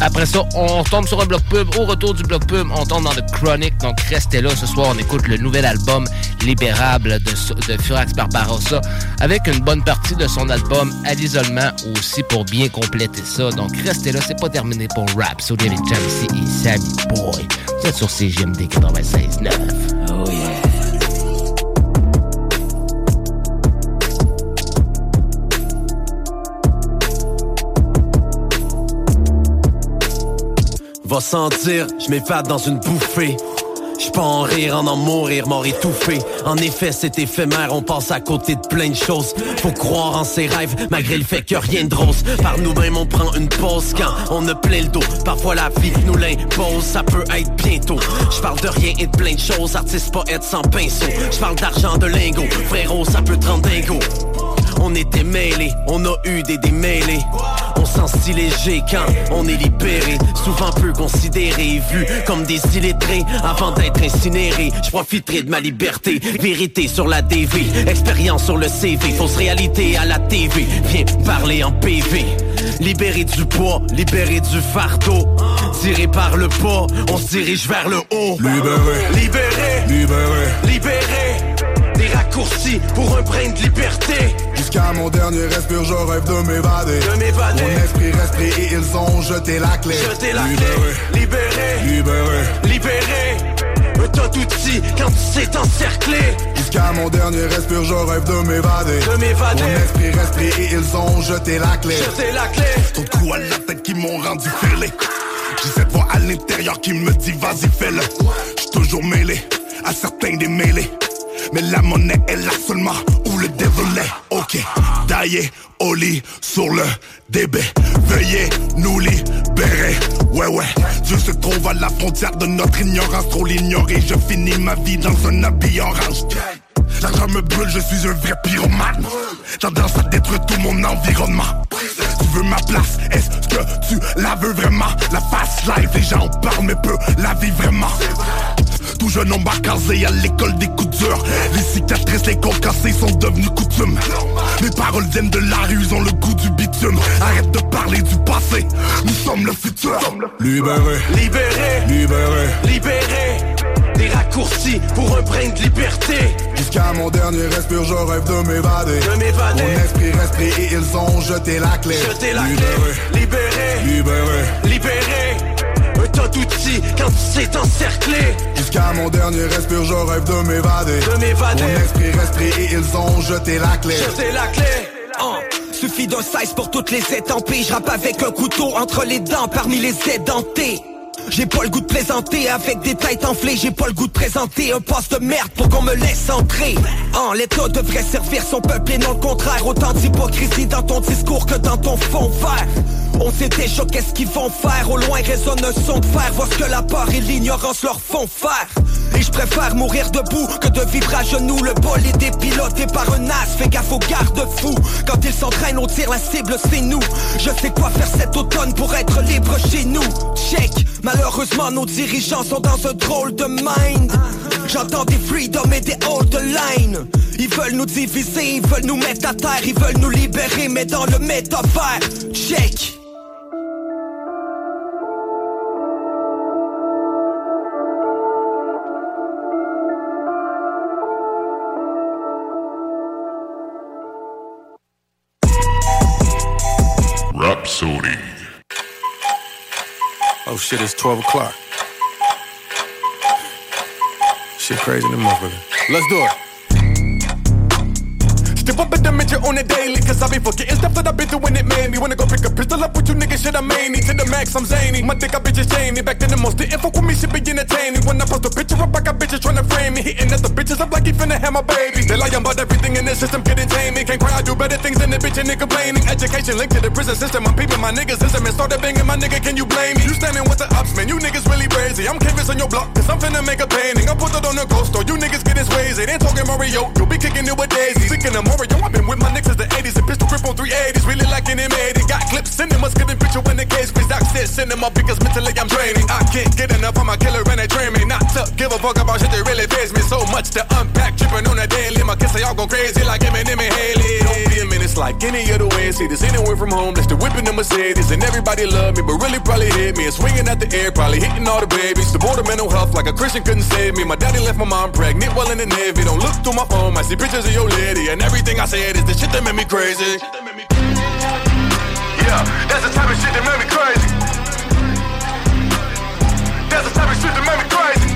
Après ça, on tombe sur un bloc pub. Au retour du bloc pub, on tombe dans le Chronic. Donc, restez là. Ce soir, on écoute le nouvel album Libérable de, de Furax Barbarossa avec une bonne partie de son album à l'isolement aussi pour bien compléter ça. Donc, restez là. C'est pas terminé pour Rap. So, David Jamsey et Sammy Boy. Vous êtes sur CGMD 96.9. Oh yeah. Sentir, je m'évade dans une bouffée. Je peux en rire, en en mourir, mort étouffé. En effet, c'est éphémère, on passe à côté de plein de choses. Faut croire en ses rêves, malgré le fait que rien de rose. Par nous-mêmes, on prend une pause quand on a plein le dos. Parfois, la vie nous l'impose, ça peut être bientôt. Je parle de rien et de plein de choses, artiste, poète sans pinceau. Je parle d'argent, de lingots, frérot, ça peut te rendre dingo. On était mêlés, on a eu des démêlés. On sent si léger quand on est libéré. Souvent peu considéré, vu comme des illettrés. Avant d'être incinéré, je profiterai de ma liberté. Vérité sur la DV, expérience sur le CV. Fausse réalité à la TV. Viens parler en PV. Libéré du poids, libéré du fardeau. Tiré par le pas, on se dirige vers le haut. Libéré, libéré, libéré, libéré. Des raccourcis pour un brin de liberté. Jusqu'à mon dernier respire, je rêve de m'évader. De m'évader. Mon esprit reste et ils ont jeté la clé. Jeté la libéré, clé. Libéré, libéré, libéré. Un tas d'outils quand c'est encerclé. Jusqu'à mon dernier respire, je rêve de m'évader. De m'évader. Mon esprit reste et ils ont jeté la clé. Jeté la clé. Trop de coups à la tête qui m'ont rendu fêlé. J'ai cette voix à l'intérieur qui me dit vas-y fais-le. J'suis toujours mêlé à certains des mêlés. Mais la monnaie est là seulement où le est. Ok, taillé au lit sur le DB. Veuillez nous libérer. Ouais, ouais. Dieu se trouve à la frontière de notre ignorance. Trop l'ignorer. Je finis ma vie dans un habit orange. L'argent me brûle, je suis un vrai pyromane. Tendance à détruire tout mon environnement. Tu veux ma place, est-ce que tu la veux vraiment? La face live, les gens en parlent mais peu la vie vraiment. Tout jeune homme casé à l'école des coups durs. Les cicatrices, les côtes cassées sont devenues coutumes. Mes paroles viennent de la rue, ils ont le goût du bitume. Arrête de parler du passé, nous sommes le futur. Libéré, libéré, libéré, libéré. Des raccourcis pour un brin de liberté. Jusqu'à mon dernier respire, je rêve de m'évader. De m'évader. Mon esprit pris et ils ont jeté la clé. Jeté la libéré, clé, libéré, libéré, libéré. Un tas d'outils quand c'est encerclé. Jusqu'à mon dernier respire, je rêve de m'évader. De m'évader. Mon esprit pris et ils ont jeté la clé. Jeté la clé. Oh. Suffit d'un size pour toutes les étampées Je rappe avec un couteau entre les dents parmi les édentés. J'ai pas le goût de plaisanter avec des têtes enflées. J'ai pas le goût de présenter un poste de merde pour qu'on me laisse entrer. En l'état devrait servir son peuple et non le contraire. Autant d'hypocrisie dans ton discours que dans ton fond vert on sait déjà qu'est-ce qu'ils vont faire. Au loin résonne un son de fer. Voir ce que la peur et l'ignorance leur font faire. Et je préfère mourir debout Que de vivre à genoux. Le bol est dépiloté par un as. Fais gaffe aux garde-fous Quand ils s'entraînent on tire la cible c'est nous. Je sais quoi faire cet automne pour être libre chez nous. Check. Malheureusement nos dirigeants sont dans un drôle de mind. J'entends des freedom et des old line. Ils veulent nous diviser, ils veulent nous mettre à terre. Ils veulent nous libérer mais dans le métavers. Check Rhapsody. Oh shit, it's 12 o'clock. Shit crazy in the motherfucker. Let's do it. Step up in the mention on the daily, cause I be forgetting stuff that I been through when it made me. Wanna go pick a pistol up with you niggas, shit I made. To the max, I'm zany. My dick, I bitches chain me. Back then, the most didn't fuck with me, shit be entertaining. When I post a picture up, I got bitches trying to frame me. Hitting at the bitches up like he finna have my baby. They lie about everything in this system, getting tame me. Can't cry, I do better things than the bitch and they complaining. Education linked to the prison system. I'm peeping my niggas system and started banging my nigga. Can you blame me? You standing with the ups, man. You niggas really crazy. I'm canvas on your block, cause I'm finna make a painting. I put it on the ghost store. You niggas get his ways. They ain't talking Mario. You'll be kicking it with Daisy. Speaking of Mario, I've been with my niggas since the 80s. A pistol grip on 380s. Really like an M80. Got clips, cinemas, getting picture when the case. Chris Doc said cinema because mentally I'm draining. I can't get enough. I'm a killer and they train me. Not to give a fuck about shit that really phase me. So much to unpack. Tripping on a daily. My kids say y'all go crazy like Eminem and Haley. Don't be a. Just like any other Wednesday, there's anywhere from home. That's the whipping the Mercedes, and everybody love me, but really probably hit me. And swinging at the air, probably hitting all the babies. The border mental health, like a Christian couldn't save me. My daddy left my mom pregnant while in the Navy. Don't look through my phone, I see pictures of your lady, and everything I said is the shit that made me crazy. Yeah, that's the type of shit that made me crazy. That's the type of shit that made me crazy.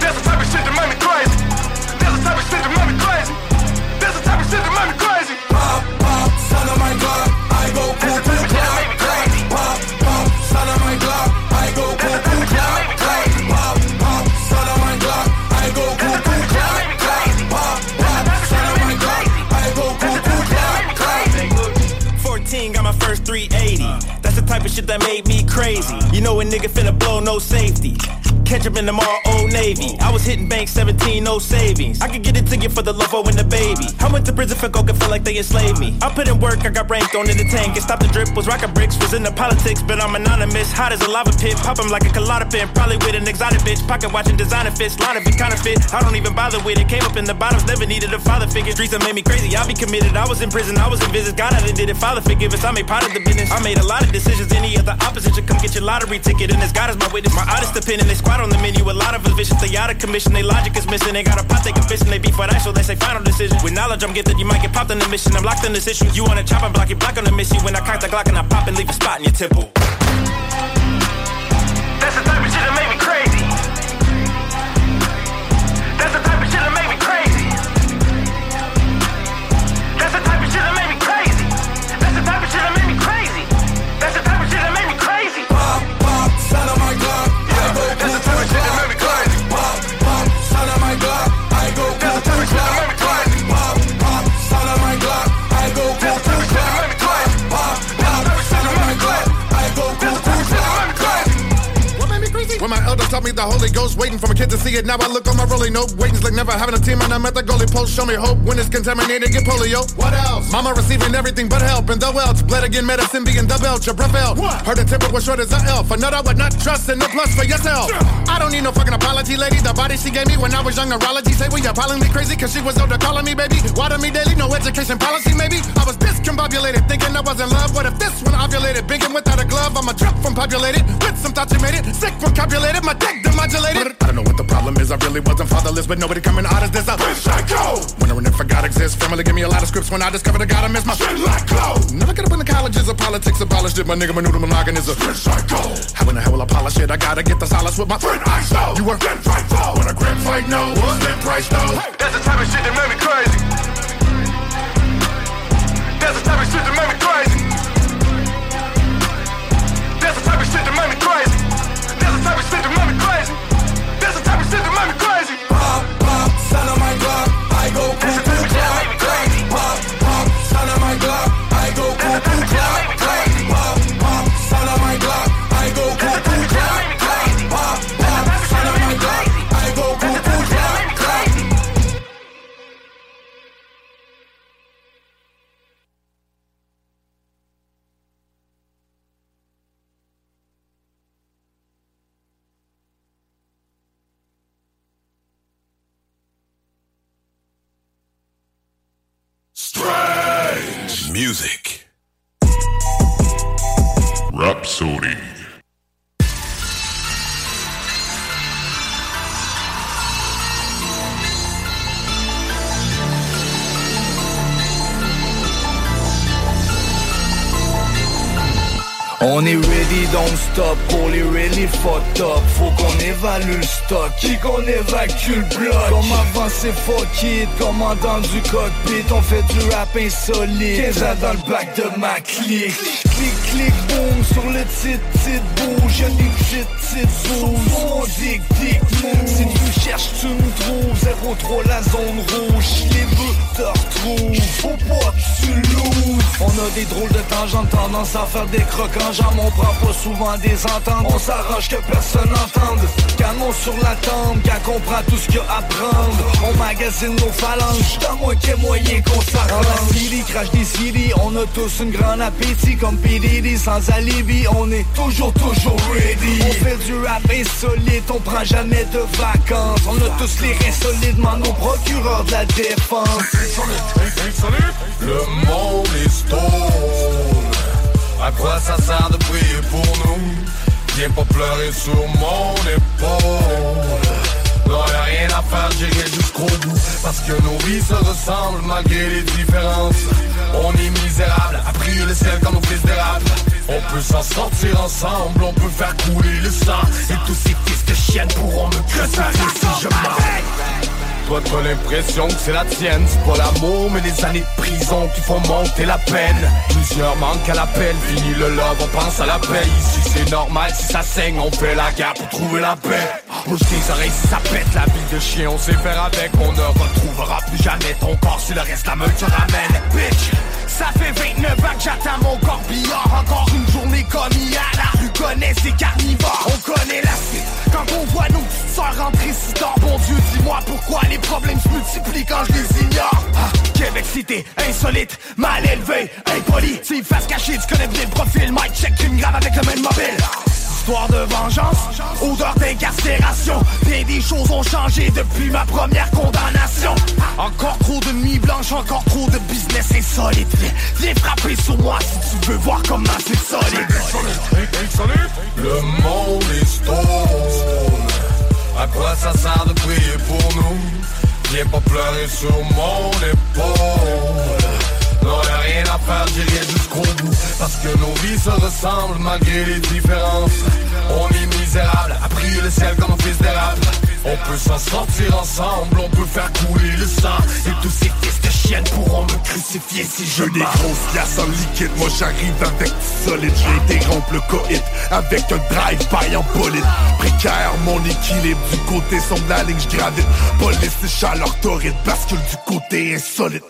That's the type of shit that made me crazy. That's the type of shit that made me crazy. Type of shit that made me crazy. You know a nigga finna blow, no safety. Catch up in the mall, Old Navy. I was hitting bank 17, no savings. I could get to you for the love and the baby. I went to prison for coke and feel like they enslaved me. I put in work, I got ranked on in the tank. And stopped the drip, was rocking bricks, was in the politics, but I'm anonymous. Hot as a lava pit, pop 'em like a colada pin. Probably with an exotic bitch, pocket watching designer fits. Lot of it counterfeit. I don't even bother with it. Came up in the bottoms, never needed a father figure. Streets that made me crazy, I be committed. I was in prison, I was in visits. God, I did it. Father forgive I made part of the business. I made a lot of decisions. Any other opposition, come get your lottery ticket. And as God is my witness, my honest opinion. They squat on the menu. A lot of us vicious, they out of commission. They logic is missing. They got a pot they and they beef for that, so they say final decision. With knowledge, I'm gifted. You might get popped in the mission. I'm locked in this issue. You wanna chop and block, you block on the mission. When I cock the Glock and I pop and leave a spot in your temple. Taught me the Holy Ghost, waiting for my kid to see it. Now I look on my rolling note, waiting's like never having a team, and I'm at the goalie post. Show me hope when it's contaminated, get polio. What else? Mama receiving everything but help, and the welch bled again, medicine being the belch, your breath out. What? Her the temper was short as a elf. Another would not trust, in no plus for yourself. I don't need no fucking apology, lady. The body she gave me when I was young, neurology. Say we are calling me crazy, cause she was older calling me baby. Water me daily, no education policy, maybe. I was discombobulated, thinking I was in love. What if this one ovulated? Binking without a glove, I'm a drip from populated. With some thoughts you made it, sick from copulated, my dick demodulated. I don't know what the problem is, I really wasn't fatherless, but nobody coming out as this. I wish I go. Wondering if a God exists. Family give me a lot of scripts when I discovered a God, I miss my shit like clothes. Never get up in the colleges of politics, abolished it. My nigga, my noodle, my noggin is a wish I go. How in the hell will I polish it? I gotta get the solace with my friend I saw. You were then fight for. When a grand fight, no. Then price, no. That's the type of shit that made me crazy. That's the type of shit that made me crazy. That's the type of shit that made me crazy. That's the type of shit that made me crazy. Music. Rhapsody. On est ready, don't stop pour les really fucked up. Faut qu'on évalue le stock, qui qu'on évacue le bloc? Comme avant c'est fuck it, commandant du cockpit? On fait du rap insolite, 15 ans dans le bac de ma clique? Clic, clic, boom, sur le titre, titre, bouge Y'a des petites, petites bouges, on dick, dick, Si tu cherches, tu me trouves. 03 la zone rouge, les veux, te retrouve Faut pas que tu loses. On a des drôles de tangents, tendance à faire des croquants ensemble, on prend pas souvent des ententes. On s'arrange que personne n'entende. Canon sur la tombe, qu'à comprend tout ce qu'il y a à prendre. On magasine nos phalanges, dans moi qu'il moyen qu'on s'arrange. La crache des CD, on a tous une grande appétit. Comme PDD sans alibi, on est toujours, toujours ready. On fait du rap insolite, on prend jamais de vacances. On a tous les reins solides, man, nos procureurs de la défense. Le monde est stone À quoi ça sert de prier pour nous? Viens pas pleurer sur mon épaule. Non, y'a rien à faire, j'irai jusqu'au bout. Parce que nos vies se ressemblent malgré les différences. On est misérables, à prier le ciel comme nos fils d'érable. On peut s'en sortir ensemble, on peut faire couler le sang. Et tous ces fils de chiennes pourront me crucifier si je m'arrête toi t'as l'impression que c'est la tienne C'est pas l'amour mais les années de prison qui font monter la peine. Plusieurs manquent à l'appel, fini le love, on pense à la paix. Ici c'est normal, si ça saigne, on fait la guerre pour trouver la paix. Bouge tes oreilles si ça pète, la vie de chien on sait faire avec. On ne retrouvera plus jamais ton corps si le reste la meute te ramène Bitch ça fait 29 ans que j'attends mon corbillard. Encore une journée comme hier La rue connaît ses carnivores. On connaît la suite Quand on voit petites soeurs rentrer si tard Bon Dieu dis-moi pourquoi les problèmes se multiplient quand je les ignore. Ah, Québec cité, insolite, mal élevé, impoli. Tu face cachée, tu connais bien le profil. Mike check une grave avec le même mobile Histoire de vengeance, odeur d'incarcération. Bien des choses ont changé depuis ma première condamnation. Encore trop de nuits blanches, encore trop de business insolite. Viens, viens frapper sur moi si tu veux voir comment c'est solide. Le monde est stone. À quoi ça sert de prier pour nous? Viens pas pleurer sur mon épaule rien à faire, j'irai jusqu'au bout. Parce que nos vies se ressemblent malgré les différences. On est misérables, à prier le ciel comme un fils d'érable. On peut s'en sortir ensemble, on peut faire couler le sang. Et tous ces fils de chiennes pourront me crucifier si je des grosses glaces en liquide, moi j'arrive avec du solide. J'ai interrompu le coït avec un drive-by en bolide. Précaire, mon équilibre du côté sombre la ligne, j'gravite Police et chaleur torride, bascule du côté insolite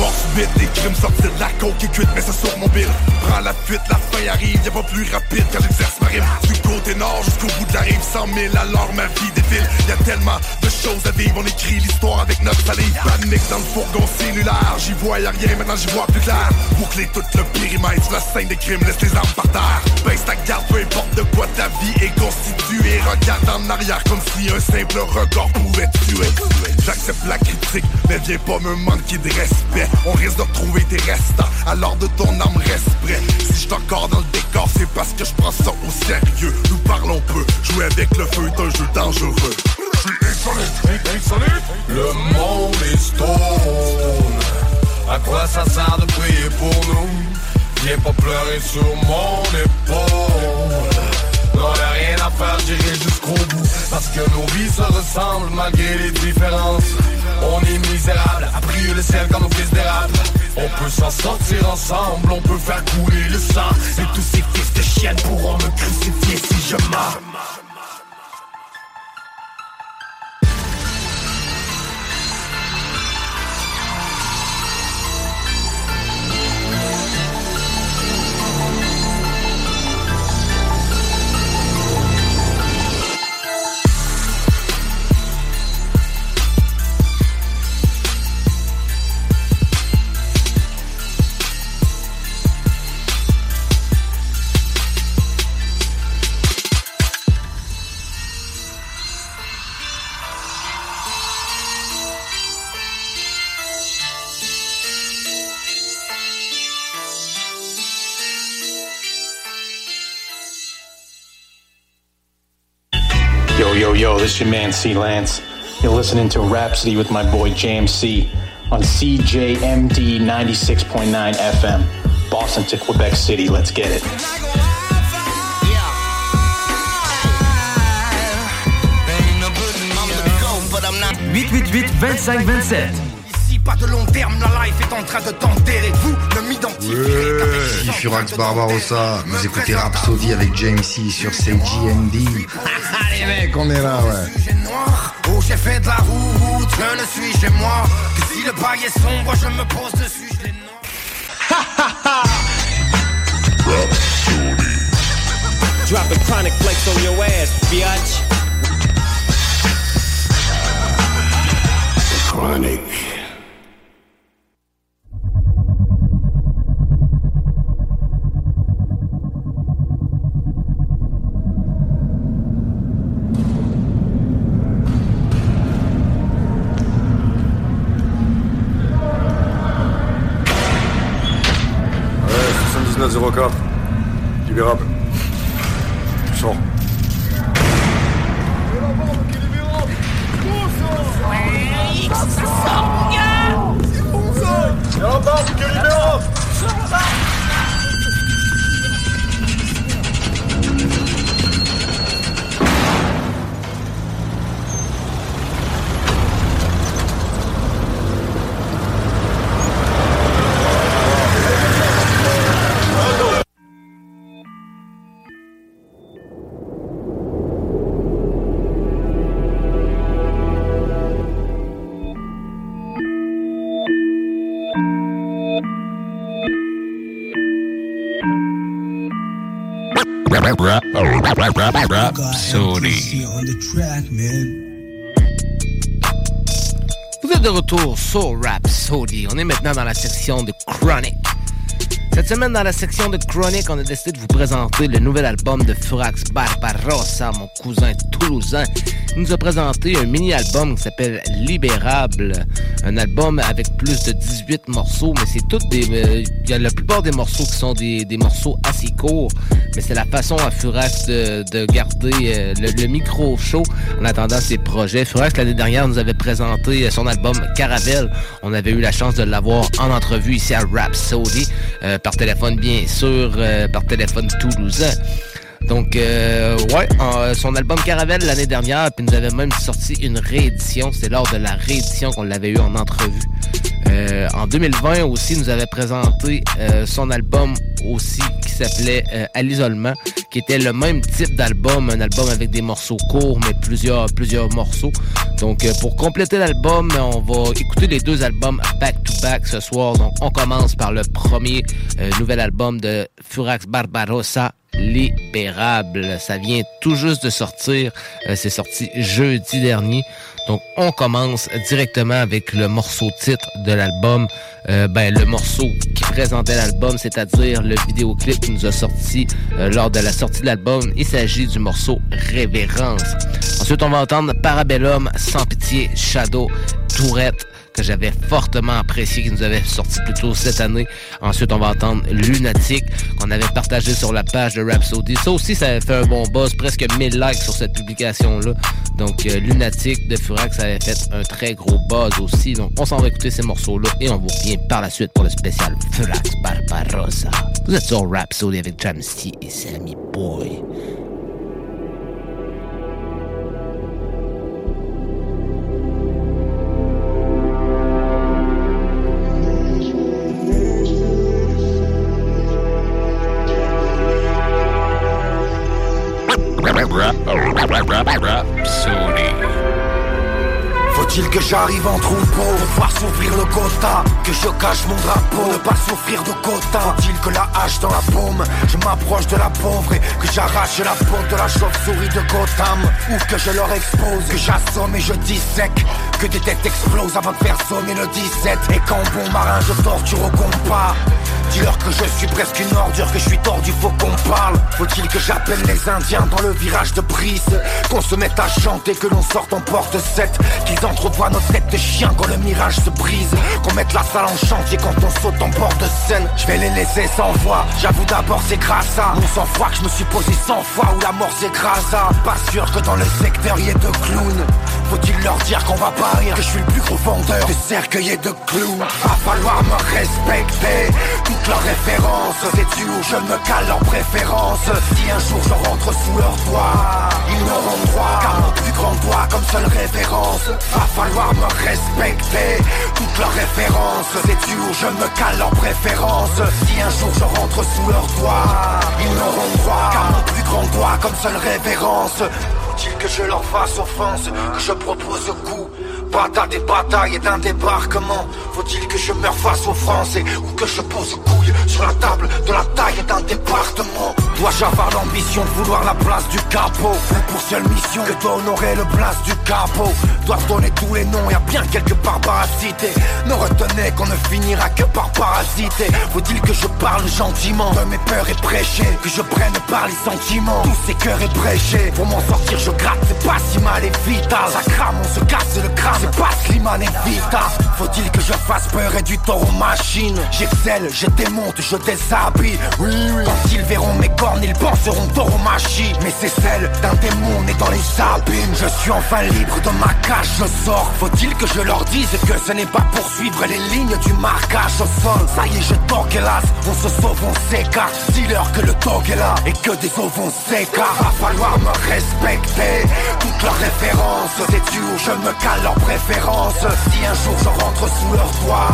Force vite, des crimes sortis de la coke et cuite, mais ça sur mon bill. Prends la fuite, la fin arrive, y'a pas plus rapide quand j'exerce ma rime. Du côté nord jusqu'au bout de la rive, 100 000, alors ma vie défile. Y'a tellement de choses à vivre, on écrit l'histoire avec notre salive. Panique dans le fourgon cellulaire, j'y vois y'a rien, maintenant j'y vois plus clair. Boucler tout le périmètre sur la scène des crimes, laisse les armes par terre. Baisse ta garde, peu importe de quoi ta vie est constituée. Regarde en arrière comme si un simple regard pouvait tuer. J'accepte la critique, mais viens pas me manquer de respect. On risque de retrouver tes restants, alors de ton âme reste prêt. Si je encore dans le décor, c'est parce que je prends ça au sérieux. Nous parlons peu, jouer avec le feu est un jeu dangereux. Je suis insolite, insolite. Le monde est stone. À quoi ça sert de prier pour nous? Viens pas pleurer sur mon épaule. Y'a rien à faire, j'irai jusqu'au bout. Parce que nos vies se ressemblent malgré les différences. On est misérables, à prier le ciel comme fils d'érable. On peut s'en sortir ensemble, on peut faire couler le sang. Et tous ces fils de chiennes pourront me crucifier si je meurs Yo, yo, yo, this is your man C Lance. You're listening to Rhapsody with my boy James C on CJMD 96.9 FM, Boston to Quebec City. Let's get it. 888-2527. Ici, pas de long terme, la life est en train de t'enterrer. Vous ne m'identifiez Ici Furax Barbarossa, vous écoutez Rhapsody avec James C sur CGMD. Les mecs, on est là, ouais. noir. Oh, j'ai fait de la route, je ne suis chez moi. Que si le bail est sombre, je me pose dessus, je les noie. dropping chronic flex on your ass, biatch. Chronic. Vous êtes de retour sur Rhapsody. On est maintenant dans la section de Chronic. Cette semaine, dans la section de Chronic, on a décidé de vous présenter le nouvel album de Furax Barbarossa, mon cousin toulousain. Nous a présenté un mini-album qui s'appelle Libérable. Un album avec plus de 18 morceaux, mais c'est toutes des... euh, Il y a la plupart des morceaux qui sont des, des morceaux assez courts, mais c'est la façon à Furax de, de garder euh, le, le micro chaud en attendant ses projets. Furax, l'année dernière, nous avait présenté euh, son album Caravelle. On avait eu la chance de l'avoir en entrevue ici à Rhapsody, euh, par téléphone bien sûr, euh, par téléphone toulousain. Donc, euh, ouais, en- son album Caravelle l'année dernière, puis nous avait même sorti une réédition. C'est lors de la réédition qu'on l'avait eu en entrevue. Euh, en 2020 aussi, nous avait présenté euh, son album aussi qui s'appelait euh, À l'isolement, qui était le même type d'album, un album avec des morceaux courts, mais plusieurs, morceaux. Donc, euh, pour compléter l'album, on va écouter les deux albums back-to-back ce soir. Donc, on commence par le premier euh, nouvel album de Furax Barbarossa, Libérable. Ça vient tout juste de sortir. Euh, C'est sorti jeudi dernier. Donc, on commence directement avec le morceau titre de l'album. Euh, ben, le morceau qui présentait l'album, c'est-à-dire le vidéoclip qui nous a sorti euh, lors de la sortie de l'album. Il s'agit du morceau Révérence. Ensuite, on va entendre Parabellum, Sans Pitié, Shadow, Tourette, que j'avais fortement apprécié, qui nous avait sorti plus tôt cette année. Ensuite, on va entendre Lunatic, qu'on avait partagé sur la page de Rhapsody. Ça aussi, ça avait fait un bon buzz, presque 1000 likes sur cette publication-là. Donc, euh, Lunatic de Furax, avait fait un très gros buzz aussi. Donc, on s'en va écouter ces morceaux-là et on vous revient par la suite pour le spécial Furax Barbarossa. Vous êtes sur Rhapsody avec Jamsey et Sammy Boy. Faut-il que j'arrive en troupeau pour voir s'ouvrir le quota Que je cache mon drapeau, ne pas souffrir de quota Faut-il que la hache dans la paume, je m'approche de la pauvre Et que j'arrache la peau de la chauve-souris de Gotham Ou que je leur expose, que j'assomme et je dissèque Que des têtes explosent avant de faire sommer le 17 Et quand bon marin je torture au compas Dis-leur que je suis presque une ordure, que je suis tordu, faut qu'on parle. Faut-il que j'appelle les indiens dans le virage de Brice? Qu'on se mette à chanter, que l'on sorte en porte 7 Qu'ils entrevoient nos têtes de chiens quand le mirage se brise. Qu'on mette la salle en chantier quand on saute en bord de scène. Je vais les laisser sans voix, j'avoue d'abord c'est grâce à Mon sang-froid que je me suis posé 100 fois Où la mort grâce à. Pas sûr que dans le secteur y ait de clowns. Faut-il leur dire qu'on va pas rire Que je suis le plus gros vendeur de cercueils et de clous Va falloir me respecter Toutes leurs références Sais-tu où je me cale en préférence? Si un jour je rentre sous leur toit Ils n'auront droit qu'à mon plus grand doigt Comme seule référence. Va falloir me respecter Toutes leurs références Sais-tu où je me cale en préférence? Si un jour je rentre sous leur toit Ils n'auront droit qu'à mon plus grand doigt Comme seule référence. Faut-il que je leur fasse offense, que je propose coup Bataille des batailles et d'un débarquement. Faut-il que je meure face aux Français Ou que je pose couille sur la table de la taille d'un département? Dois-je avoir l'ambition de vouloir la place du capot? Ou pour seule mission que d'honorer le place du capot? Dois donner tous les noms, y a bien quelques citer Ne retenez qu'on ne finira que par parasiter. Faut-il que je parle gentiment de mes peurs et prêcher Que je prenne par les sentiments. Tous ces cœurs ébréchés Pour m'en sortir je gratte, c'est pas si mal et vital. Ça crame, on se casse le crâne c'est pas Slimane et Vita. Faut-il que je fasse peur et du tort aux machines? J'excelle, je démonte, je déshabille. Quand ils verront mes cornes, ils penseront machines Mais c'est celle d'un démon né dans les abîmes. Je suis enfin libre de ma cage, je sors. Faut-il que je leur dise que ce n'est pas pour suivre les lignes du marquage au sol? Ça y est, je toque hélas, on se sauve, on s'écarte. Dis-leur que le dog est là et que des os vont s'écarter Va falloir me respecter. Toutes leurs références Sais-tu où je me cale leur Si un jour je rentre sous leur toit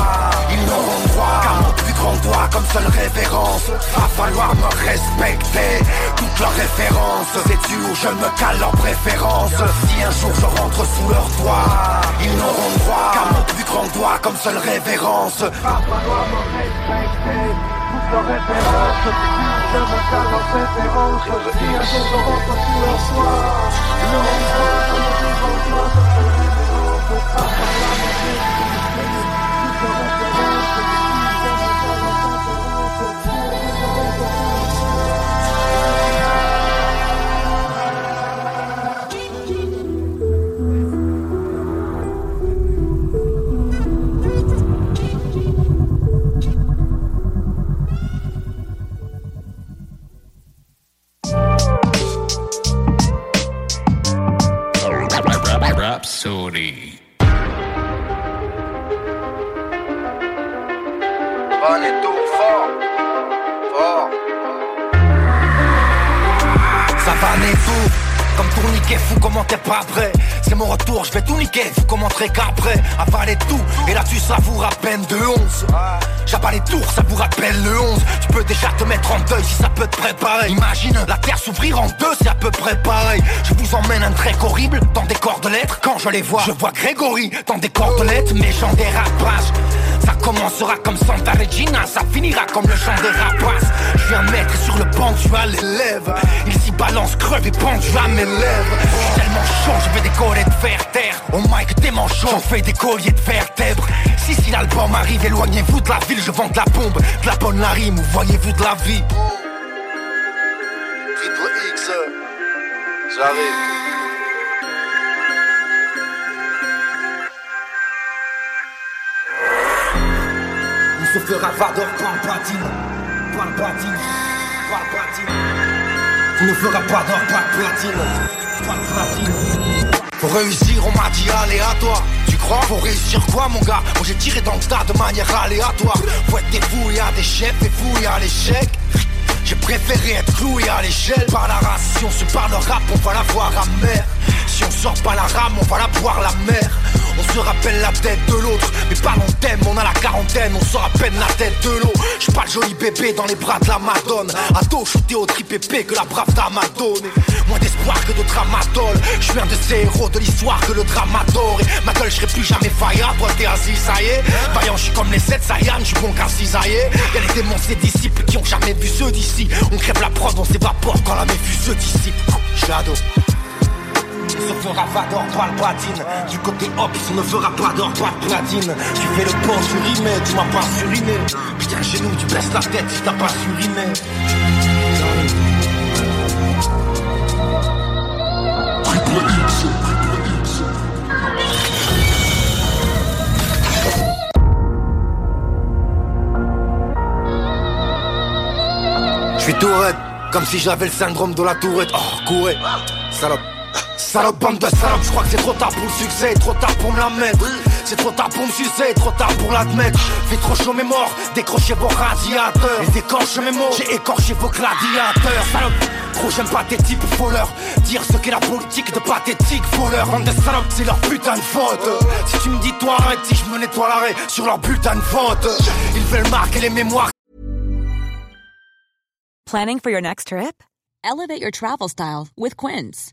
Ils n'auront droit qu'à mon plus grand doigt comme seule révérence. Va falloir me respecter Toutes leurs références Sais-tu où je me cale leur préférence. Si un jour je rentre sous leur toit Ils n'auront droit qu'à mon plus grand doigt comme seule révérence. Va falloir me respecter leurs références Je me cale leur préférence. Je rentre leur Ils n'auront droit qu'à mon plus grand doigt Quand je les vois, je vois Grégory dans des corps de lettres Méchant dérapage ça commencera comme Santa Regina, ça finira comme le chant des rapaces. Je viens mettre sur le banc, tu as l'élève. Il s'y balance, creux et pendu à mes lèvres. Je suis tellement chaud, je vais décoller de faire terre. Au mic, t'es manchot, j'en fais des colliers de vertèbres. Si, si l'album arrive, éloignez-vous de la ville, je vends de la bombe, de la bonne la rime, ou voyez-vous de la vie? Triple X, j'arrive. On se fera vador par le platine, par le platine, par le platine. On ne fera pas d'or par le platine, par le platine. Pour réussir, on m'a dit aléatoire. Tu crois? Pour réussir quoi, mon gars? Moi j'ai tiré dans le tas de manière aléatoire. Faut être des fous, y'a des chefs et fous, y'a l'échec. J'ai préféré être cloué à l'échelle par la race. Si on se parle rap, on va la voir amère. Si on sort pas la rame, on va la boire la mer. On se rappelle la tête de l'autre, mais parlons thème, on a la quarantaine, on sort à peine la tête de l'eau. J'suis pas le joli bébé dans les bras de la Madone. Ado shooté au tripépé que la brave dame a donné. Moins d'espoir que de tramadol. Je suis un de ces héros de l'histoire que le. Et ma gueule, je serai plus jamais faillant. Toi, t'es assis, ça y est. Vaillant, je suis comme les 7 Saiyans, je suis bon qu'un cisaillé. Y'a les démons, ses disciples qui ont jamais vu ceux d'ici. On crève la prod, on s'évapore quand la méfuse se dissipe. Je suis ado. Se fera pas d'or, pas le platine Du côté hop, on ne fera pas d'or, pas de platine Tu fais le pont surimé, tu m'as pas suriné Putain, chez nous, tu baisses la tête si t'as pas suriné Je suis tourette, comme si j'avais le syndrome de la tourette. Oh, courez, salope. Salope, bande de salopes, je crois que c'est trop tard pour le succès, trop tard pour me la mettre. C'est trop tard pour me sucer, trop tard pour l'admettre. Fait trop chaud mes morts, décrochez vos radiateurs. Et décorche mes mots, j'ai écorché vos gladiateurs. Salope, trop j'aime pas tes types, leur dire ce qu'est la politique de pathétique. Faut leur rendre des salopes, c'est leur putain de faute. Si tu me dis toi arrête, si je me nettoie l'arrêt sur leur putain de faute. Ils veulent marquer les mémoires. Planning for your next trip? Elevate your travel style with Quince.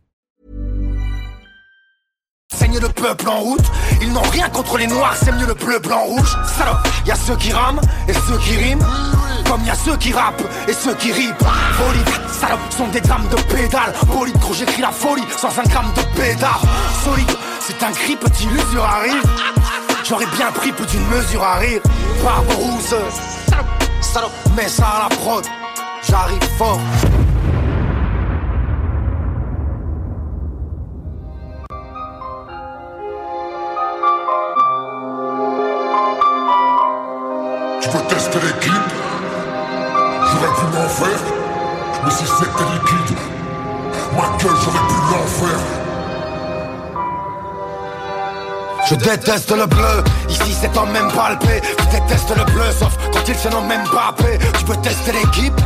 Saigne le peuple en route, ils n'ont rien contre les noirs, c'est mieux le bleu, blanc, rouge. Salope, y a ceux qui rament et ceux qui riment. Comme y a ceux qui rappent et ceux qui ripent. Folie, salope, sont des drames de pédale. Bolide, gros, j'écris la folie sans un gramme de pédard. Solide, c'est un cri, petit l'usure arrive. J'aurais bien pris plus d'une mesure à rire. Barberousse, salope, salope, mets ça à la prod. J'arrive fort. Tu veux tester l'équipe J'aurais pu m'en faire. Mais si c'était liquide Ma gueule j'aurais pu l'en faire. Je déteste le bleu, ici c'est en même palpé. Je déteste le bleu sauf quand il se nomme même Mbappé Tu veux tester l'équipe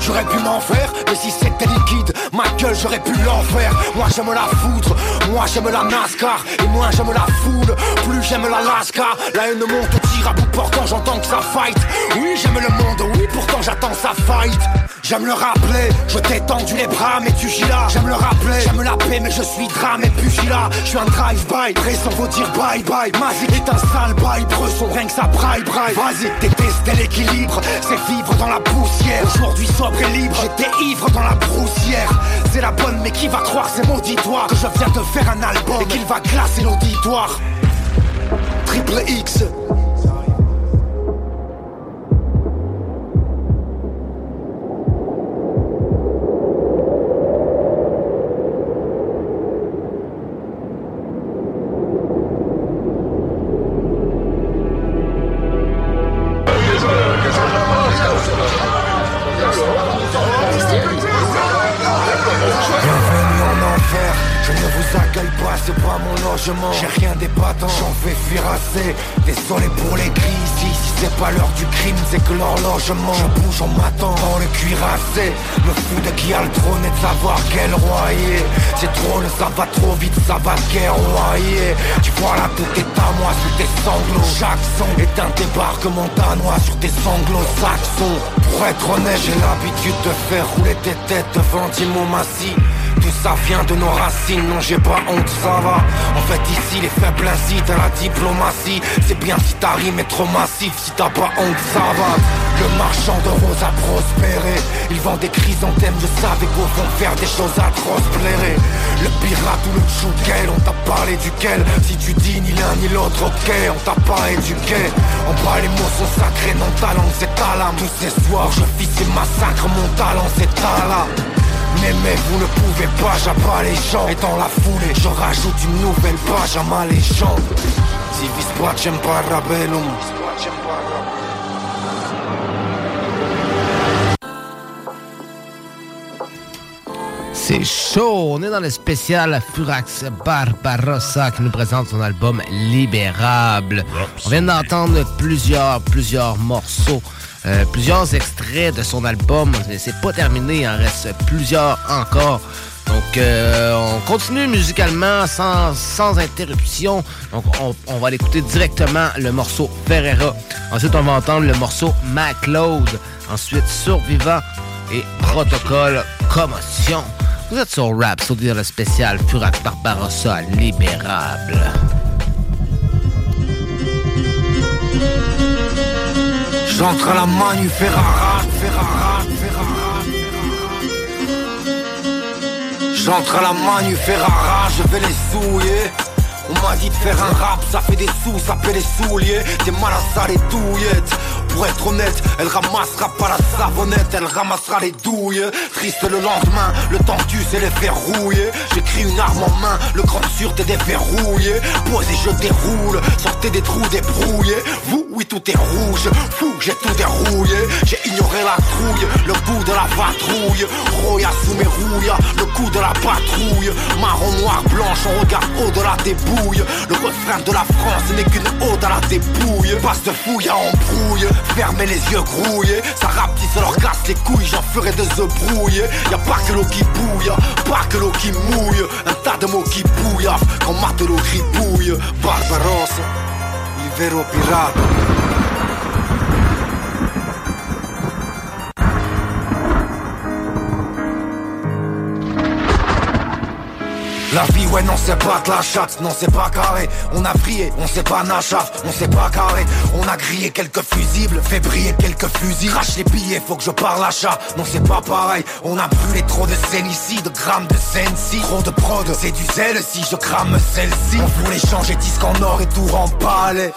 J'aurais pu m'en faire, mais si c'était liquide, ma gueule j'aurais pu l'en faire. Moi j'aime la foudre, moi j'aime la NASCAR, et moi j'aime la foule, plus j'aime la Lasca. La haine monte au tir à bout portant, j'entends que ça fight. Oui, j'aime le monde, oui, pourtant j'attends sa fight. J'aime le rappeler, je t'ai tendu les bras, mais tu gilas. J'aime le rappeler, j'aime la paix, mais je suis drame et pugilat. Je suis un drive-by, pressant vous dire bye bye. Magique est un sale bail, bresson, rien que ça braille braille. Vas-y, détester l'équilibre, c'est vivre dans la poussière. Aujourd'hui sobre et libre, j'étais ivre dans la broussière. C'est la bonne, mais qui va croire ces mauditoires Que je viens de faire un album et qu'il va glacer l'auditoire. Triple X. J'ai rien d'épatant, j'en fais fuir assez. Désolé pour les cris ici, si c'est pas l'heure du crime, c'est que l'horlogement Je bouge en m'attend dans le cuirassé. Me fous de qui a le trône et de savoir quel est. C'est drôle, ça va trop vite, ça va guerroyer Tu vois là tout est à moi sur tes sanglots. Chaque son est un débarquement danois sur tes sanglots. Saxons Pour être honnête, j'ai l'habitude de faire rouler tes têtes devant Massy tout ça vient de nos racines, non j'ai pas honte, ça va. En fait ici les faibles incitent à la diplomatie. C'est bien si ta rime est trop massif, si t'as pas honte, ça va. Le marchand de roses a prospéré. Il vend des chrysanthèmes, je savais qu'au fond faire des choses atroces plairait. Le pirate ou le chouquel, on t'a parlé duquel Si tu dis ni l'un ni l'autre, ok, on t'a pas éduqué. En bas les mots sont sacrés, non talent c'est ta lame. Tous ces soirs je fis ces massacres, mon talent c'est ta lame mais mec, vous ne pouvez pas, j'abats les gens. Et dans la foulée, je rajoute une nouvelle page à ma légende. Si vis pacem parabellum C'est chaud, on est dans le spécial Furax Barbarossa qui nous présente son album Libérable. On vient d'entendre plusieurs, plusieurs morceaux, euh, plusieurs extraits de son album, mais c'est pas terminé, il en reste plusieurs encore. Donc euh, on continue musicalement sans, sans interruption. Donc on, on va l'écouter directement le morceau Ferreira. Ensuite on va entendre le morceau MacLeod. Ensuite Survivant et Protocole Commotion. Vous êtes sur Rap, sur le spécial Furax Barbarossa Libérable. J'entre à la Manu Ferrara, Ferrara, Ferrara, J'entre à la Manu Ferrara, je vais les souiller. On m'a dit de faire un rap, ça fait des sous, ça fait des souliers T'es mal à ça les pour être honnête, elle ramassera pas la savonnette, elle ramassera les douilles. Triste le lendemain, le temps tue, c'est les verrouillés. J'écris une arme en main, le grand sûr t'es déverrouillé. Posez, je déroule, sortez des trous débrouillés. Vous, oui, tout est rouge, fou, j'ai tout dérouillé. J'ai ignoré la trouille, le goût de la patrouille. Roya sous mes rouilles, le coup de la patrouille. Marron, noir, blanche, on regarde au-delà des bouilles. Le refrain de la France n'est qu'une ode à la débouille. Passe de fouille à embrouille. Fermez les yeux grouillés Ça rapetisse leur casse les couilles. J'en ferai des œufs brouillés. Y'a pas que l'eau qui bouille Pas que l'eau qui mouille. Un tas de mots qui bouillent Quand matelot gribouille Barbarossa Il vero La vie, ouais, non, c'est pas de la chatte, non, c'est pas carré. On a brillé, on sait pas nachaf, on sait pas carré. On a grillé quelques fusibles, fait briller quelques fusils. Crache les billets, faut que je parle achat, non, c'est pas pareil. On a brûlé trop de ici, de grammes de sensi. Trop de prod, c'est du zèle si je crame celle-ci. On voulait changer disque en or et tout remballer.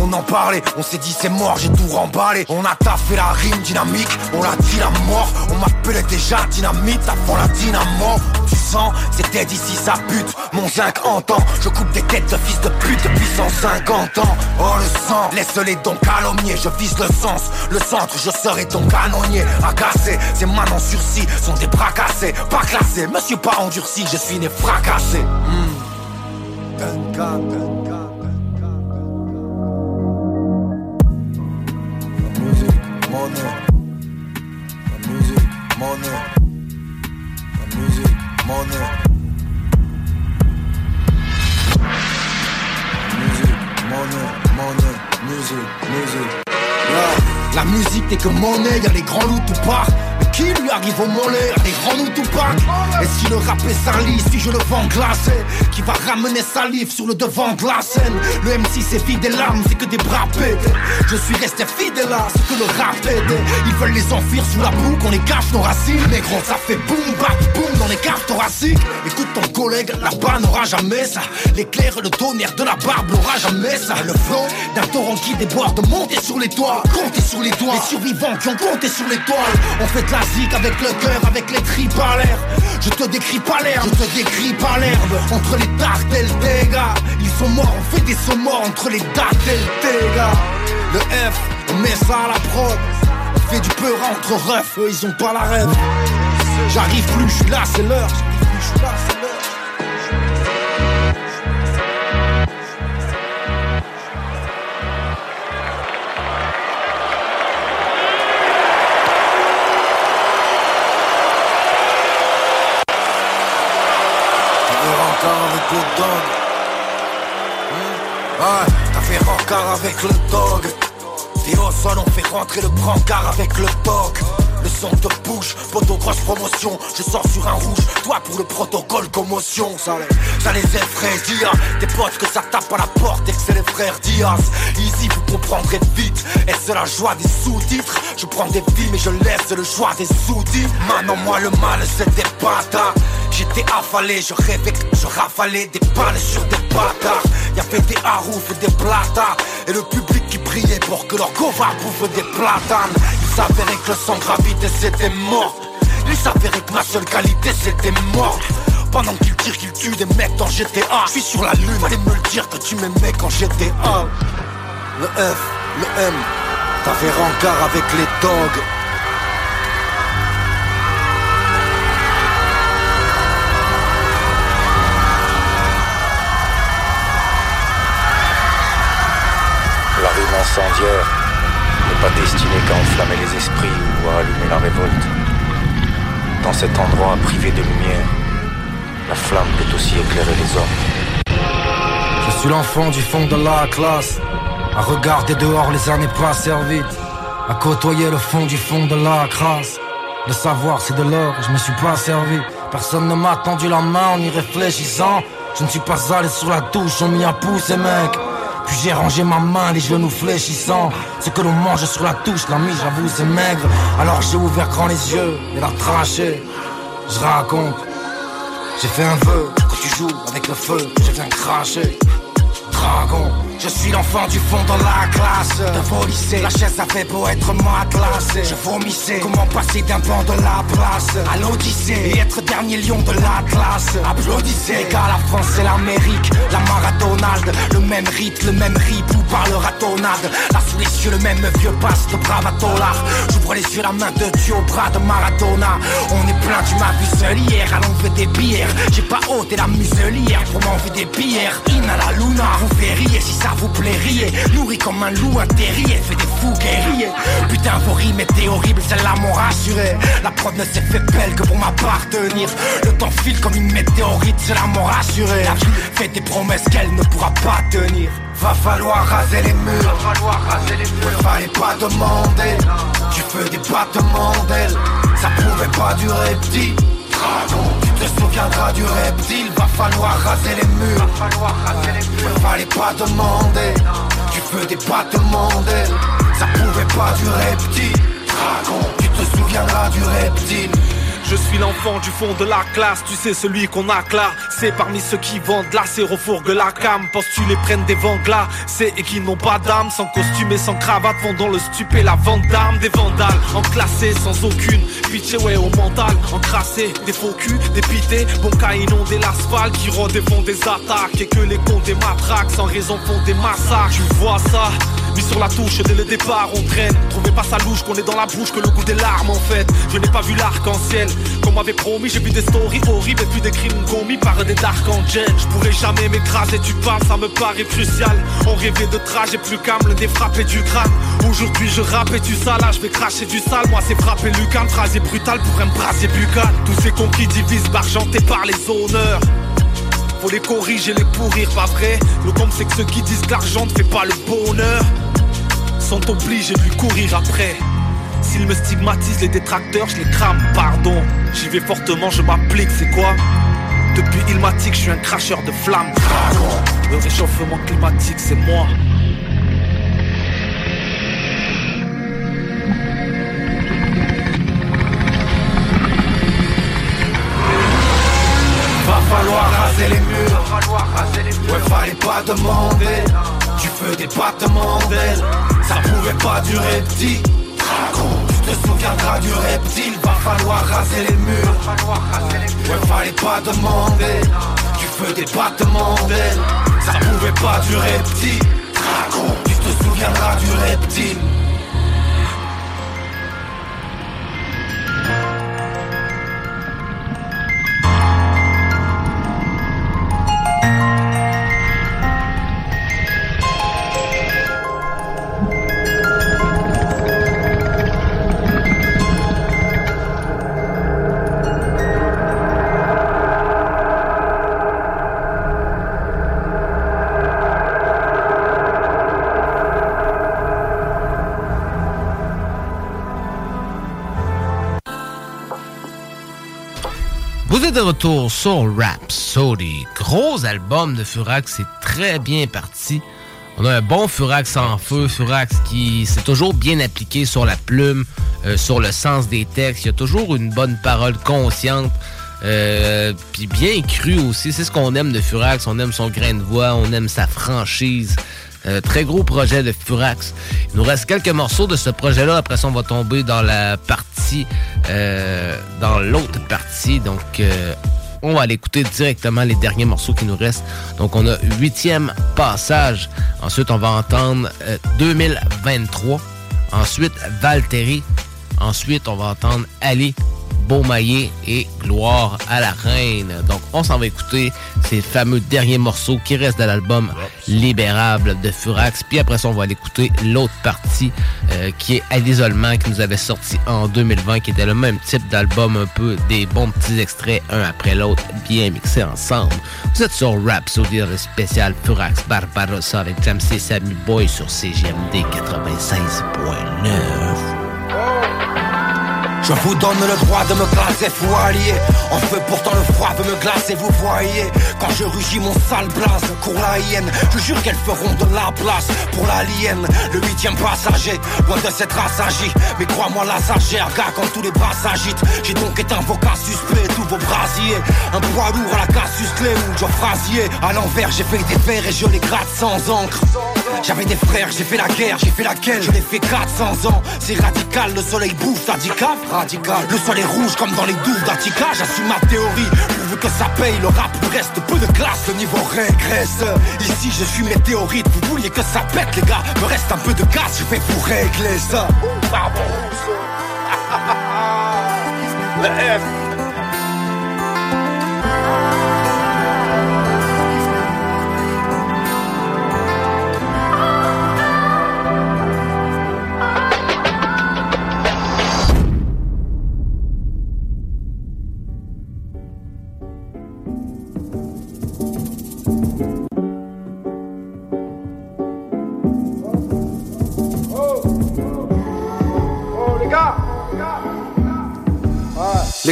On en parlait, on s'est dit c'est mort, j'ai tout remballé. On a taffé la rime dynamique, on l'a dit la mort. On m'appelait déjà dynamite avant la dynamo. Tu sens, c'était d'ici sa pute. Mon zinc entend, je coupe des têtes de fils de pute depuis 150 ans. Oh le sang, laisse-les donc calomnier Je vise le sens, le centre, je serai ton canonnier. Agacé, ces en sursis sont des bras cassés. Pas classés, monsieur pas endurci, je suis né fracassé. Hmm. Money. La musique, money. La musique, money. Musique, money, money, musique. Yeah. La musique n'est que monnaie, y'a les grands loups tout part. Qui lui arrive au mollet Les grands nous tout pas Et si le rap est sali, si je le vends glacé Qui va ramener salive sur le devant de la scène. Le M6 c'est vide des larmes, c'est que des bras pétés Je suis resté fidèle à ce que le rap aidait. Ils veulent les enfuir sous la boue, qu'on les cache nos racines. Mais gros ça fait boum bap boum dans les caves thoraciques. Écoute ton collègue, là-bas n'aura jamais ça. L'éclair, le tonnerre de la barbe n'aura jamais ça. Le flot d'un torrent qui déborde, monter sur les toits Comptez sur les doigts, les survivants qui ont compté sur l'étoile On fait de la avec le cœur, avec les tripes à l'air. Je te décris pas l'herbe, je te décris pas l'herbe. Entre les dards et le dégât, ils sont morts, on fait des sauts morts entre les dards et le dégât. Le F, on met ça à la prod. On fait du peur entre refs, eux ils ont pas la rêve. J'arrive plus, je suis là, c'est l'heure. J'arrive plus, je suis là, c'est l'heure. Rencard avec le dog. Au sol, on fait rentrer le brancard avec le dog. Le son te bouge, photo grosse promotion. Je sors sur un rouge, toi pour le protocole commotion. Ça les, ça les effraie, Dia. Tes potes que ça tape à la porte et que c'est les frères Diaz. Easy, vous comprendrez vite. Est-ce la joie des sous-titres. Je prends des vies mais je laisse le choix des sous-titres. Maintenant moi le mal c'est des bâtards J'étais affalé, je rêvais que je rafalais des balles sur des bâtards. Y'avait des haroufs et des platanes Et le public qui priait pour que leur gova bouffe des platanes. Il s'avérait que le sang gravité c'était mort. Il s'avérait que ma seule qualité c'était mort. Pendant qu'ils tirent qu'ils tuent des mecs dans GTA Je suis sur la lune, allez me le dire que tu m'aimais quand j'étais un Le F, le M, t'avais rencard avec les dogs incendiaire n'est pas destinée qu'à enflammer les esprits ou à allumer la révolte. Dans cet endroit privé de lumière, la flamme peut aussi éclairer les hommes. Je suis l'enfant du fond de la classe, à regarder dehors les années pas servies, à côtoyer le fond du fond de la crasse. Le savoir c'est de l'or, je me suis pas servi. Personne ne m'a tendu la main en y réfléchissant. Je ne suis pas allé sur la touche, on m'y a poussé mec. Puis j'ai rangé ma main, les genoux fléchissants. Ce que l'on mange sur la touche, l'ami, j'avoue, c'est maigre. Alors j'ai ouvert grand les yeux et la traché. Je raconte, j'ai fait un vœu. tu joues avec le feu, je viens cracher. Dragon, je suis l'enfant du fond de la classe. De vos lycées, la chaise avait beau être matelassée Je vomissais, comment passer d'un banc de la place À l'Odyssée, et être dernier lion de l'Atlas Applaudissez, les gars, la France c'est l'Amérique La marathonade, le même rite, le même ripou par le ratonnade Là sous les cieux, le même vieux passe de bravatolar J'ouvre les yeux, la main de Dieu au bras de Maradona. On est plein, tu m'as vu seul hier, à l'envers des bières. J'ai pas ôté la muselière pour m'enlever des bières. In à la luna, vous verriez si ça vous plaît riez Nourri comme un loup, un terrier, des fous guerriers. Putain vos rimes étaient horribles, celle-là m'ont rassuré. La preuve ne s'est fait belle que pour m'appartenir. Le temps file comme une météorite, cela m'ont rassuré. La vie fait des promesses qu'elle ne pourra pas tenir. Va falloir raser les murs, va falloir raser les murs. Fallait pas demander, tu fais des battements d'ailes. Ça pouvait pas durer petit Dragon, tu te souviendras du reptile Va falloir raser les murs. Va falloir raser les murs. Fallait pas demander. Tu fais des battements d'ailes Ça pouvait pas durer petit Dragon, tu te souviendras du reptile je suis l'enfant du fond de la classe, tu sais celui qu'on acclare C'est parmi ceux qui vendent la sérofourgue la cam. Penses-tu les prennent des vanglas C'est et qui n'ont pas d'âme Sans costume et sans cravate Vendant le stupé la vente d'armes. Des vandales enclassés sans aucune Pitié ouais au mental Encrassés des faux culs, des pités Bon inondé l'asphalte Qui rôdent et font des attaques. Et que les cons des matraques Sans raison font des massacres. Tu vois ça? Mis sur la touche dès le départ on traîne. Trouvez pas sa louche qu'on est dans la bouche que le goût des larmes en fait. Je n'ai pas vu l'arc-en-ciel Comme m'avait promis j'ai vu des stories horribles Et puis des crimes commis par des dark angels Je pourrais jamais m'écraser tu parles ça me paraît crucial. On rêvait de trajet plus calme le défrappé du crâne. Aujourd'hui je rappe et tu ça là je vais cracher du sale. Moi c'est frapper Lucan Phrase brutal pour un brasier buccal. Tous ces cons qui divisent bargentés par les honneurs. Faut les corriger, les pourrir, pas vrai. Le compte c'est que ceux qui disent que l'argent ne fait pas le bonheur. Sont obligés de lui courir après S'ils me stigmatisent les détracteurs, je les crame, pardon J'y vais fortement, je m'applique, c'est quoi? Depuis Ilmatic, je suis un cracheur de flammes. Le réchauffement climatique, c'est moi. Va falloir raser les murs. Ouais fallait pas demander. Tu fais des battements d'ailes Ça pouvait pas durer petit Tu te souviendras du reptile Va falloir raser les murs. Ouais fallait pas demander Tu fais des battements d'ailes Ça pouvait pas durer petit. Dragon Tu te souviendras du reptile retour sur Rhapsody. Gros album de Furax, c'est très bien parti. On a un bon Furax en feu, Furax qui s'est toujours bien appliqué sur la plume, euh, sur le sens des textes. Il y a toujours une bonne parole consciente, euh, puis bien crue aussi. C'est ce qu'on aime de Furax. On aime son grain de voix, on aime sa franchise. Euh, très gros projet de Furax. Il nous reste quelques morceaux de ce projet-là. Après ça, on va tomber dans la partie, dans l'autre partie. Donc, euh, on va aller écouter directement les derniers morceaux qui nous restent. Donc, on a huitième passage. Ensuite, on va entendre euh, 2023. Ensuite, Valtteri. Ensuite, on va entendre Ali, Beaumaillé et Gloire à la Reine. Donc, on s'en va écouter ces fameux derniers morceaux qui restent de l'album Libérable de Furax. Puis après ça, on va aller écouter l'autre partie euh, qui est à l'isolement qui nous avait sorti en 2020, qui était le même type d'album, un peu des bons petits extraits, un après l'autre, bien mixés ensemble. Vous êtes sur Rap, sur le spécial Furax Barbarossa avec Jamsey Sammy Boy sur CGMD 96.9. Je vous donne le droit de me classer, allié En feu pourtant le froid veut me glacer, vous voyez. Quand je rugis mon sale blaze, cours la hyène. Je jure qu'elles feront de la place pour l'alien. Le huitième passager, loin de cette race agit Mais crois-moi la sagère, gars quand tous les bras s'agitent. J'ai donc éteint vos cas suspects, tous vos brasiers. Un poids lourd à la casus clé ou Joe Frasier À l'envers j'ai fait des verres et je les gratte sans encre J'avais des frères, j'ai fait la guerre, j'ai fait laquelle Je l'ai fait 400 ans, c'est radical, le soleil bouffe, radical radical. Le sol est rouge comme dans les douves d'Attica, j'assume ma théorie. Pourvu que ça paye, le rap reste peu de classe, le niveau régresse. Ici je suis météorite, vous vouliez que ça pète les gars, me reste un peu de gaz, je vais vous régler ça. Le F.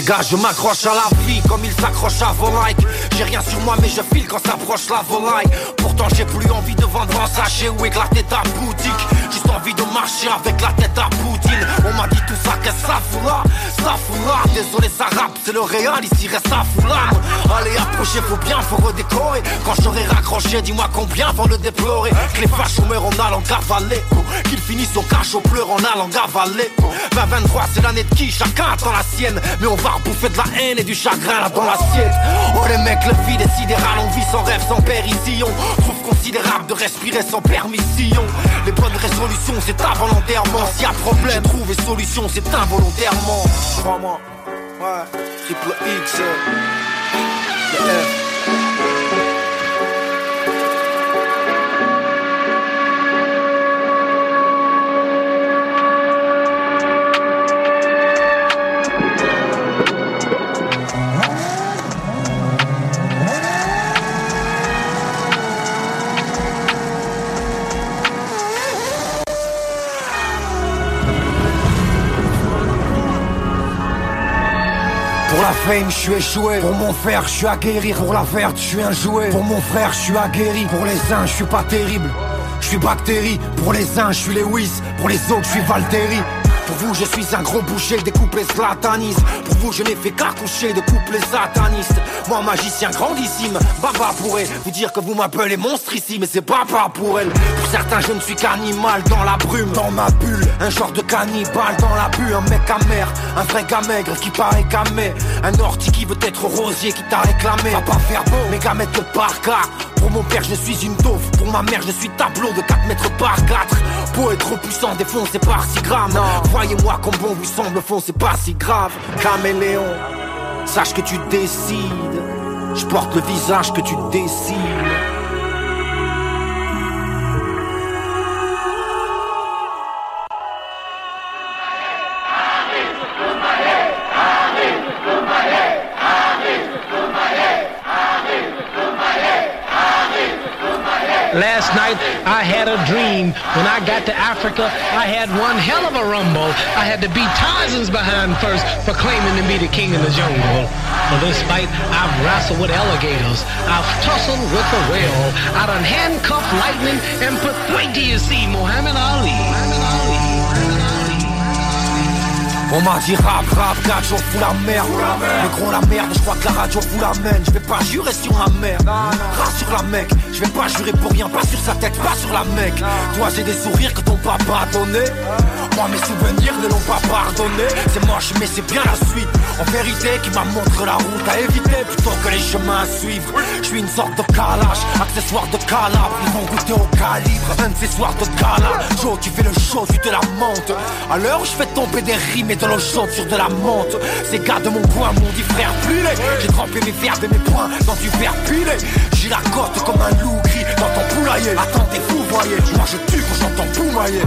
Les gars, je m'accroche à la vie comme il s'accroche à vos likes. J'ai rien sur moi, mais je file quand s'approche la volaille. Pourtant, j'ai plus envie de vendre un sachet ou éclater ta boutique. Juste envie de marcher avec la tête à Poutine. On m'a dit tout ça, que ça fout là Ça fout là. Désolé, ça rappe, c'est le réel, ici reste ça fout. Allez, approchez, faut bien, faut redécorer. Quand j'aurai raccroché, dis-moi combien vont le déplorer. Que les fachos meurent en allant cavaler. Qu'ils finissent au cachot pleur en allant cavaler. 2023, c'est l'année de qui Chacun attend la sienne. Mais on va bouffer de la haine et du chagrin là dans l'assiette. Oh les mecs, le vide est sidéral, on vit sans rêve, sans pérition. Trouve considérable de respirer sans permission. Les bonnes résolutions, c'est involontairement. S'il y a problème, trouver solution, c'est involontairement. Crois-moi, ouais, triple X, F. fame, je suis échoué. Pour mon frère, je suis aguerri. Pour la verte, je suis un jouet. Pour mon frère, je suis aguerri. Pour les uns, je suis pas terrible. Je suis bactérie. Pour les uns, je suis Lewis. Pour les autres, je suis Valtteri. Pour vous, je suis un gros boucher, des couplets slatanistes. Pour vous, je n'ai fait qu'accoucher de couplets satanistes. Moi, magicien grandissime, Baba pourrait vous dire que vous m'appelez monstre ici, mais c'est Baba pour elle. Pour certains, je ne suis qu'animal dans la brume, dans ma bulle. Un genre de cannibale dans la bulle, un mec amer, un vrai maigre qui paraît camé. Un orti qui veut être rosier qui t'a réclamé. Va pas faire beau, mes gars mettent le parka. Pour mon père, je suis une taupe. Pour ma mère, je suis tableau de 4 mètres par 4. Pour être puissant, défoncé par 6 grammes. Voyez-moi comme bon vous semble, fond, c'est pas si grave. Caméléon, sache que tu décides. Je porte le visage que tu décides. Dream. When I got to Africa, I had one hell of a rumble. I had to beat Tarzan's behind first for claiming to be the king of the jungle. For this fight, I've wrestled with alligators. I've tussled with a whale. I done handcuffed lightning and put... Wait till you see Muhammad Ali. On m'a dit rap, rap, gars, j'en fous la merde. Le gros la merde, je crois que la radio vous l'amène Je vais pas jurer sur la merde Rassure la mec, je vais pas jurer pour rien Pas sur sa tête, pas sur la mec. Toi j'ai des sourires que ton papa a donné. Moi mes souvenirs ne l'ont pas pardonné. C'est moche mais c'est bien la suite. En vérité qui m'a montré la route à éviter Plutôt que les chemins à suivre. Je suis une sorte de calage, accessoire de calabre Ils vont goûter au calibre, un de ces soirs de gala. Joe tu fais le show, tu te la montes À l'heure où je fais tomber des rimes et de l'eau chaude sur de la menthe. Ces gars de mon coin m'ont dit frère pilé J'ai trempé mes verbes et mes poings dans du verre pilé J'ai la côte comme un loup gris dans ton poulailler. Attendez vous voyez, moi je tue quand j'entends poumailler.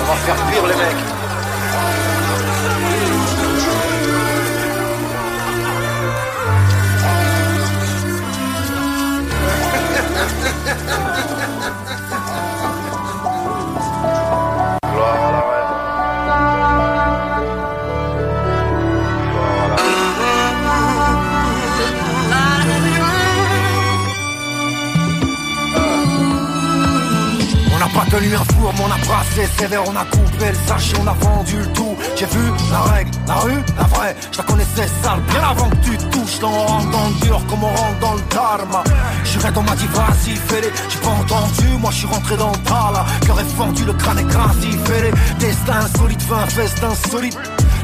On va faire pire les mecs brassé sévère, on a coupé le sachet, on a vendu le tout. J'ai vu la règle, la rue, la vraie. Je la connaissais sale bien avant que tu touches. Là on dans le dur comme on rentre dans le karma. J'irai dans ma dit vas-y. J'ai pas entendu, moi je suis rentré dans le tas là. Cœur est fendu, le crâne écrasé, fais-les. Destin solide, fin festin solide.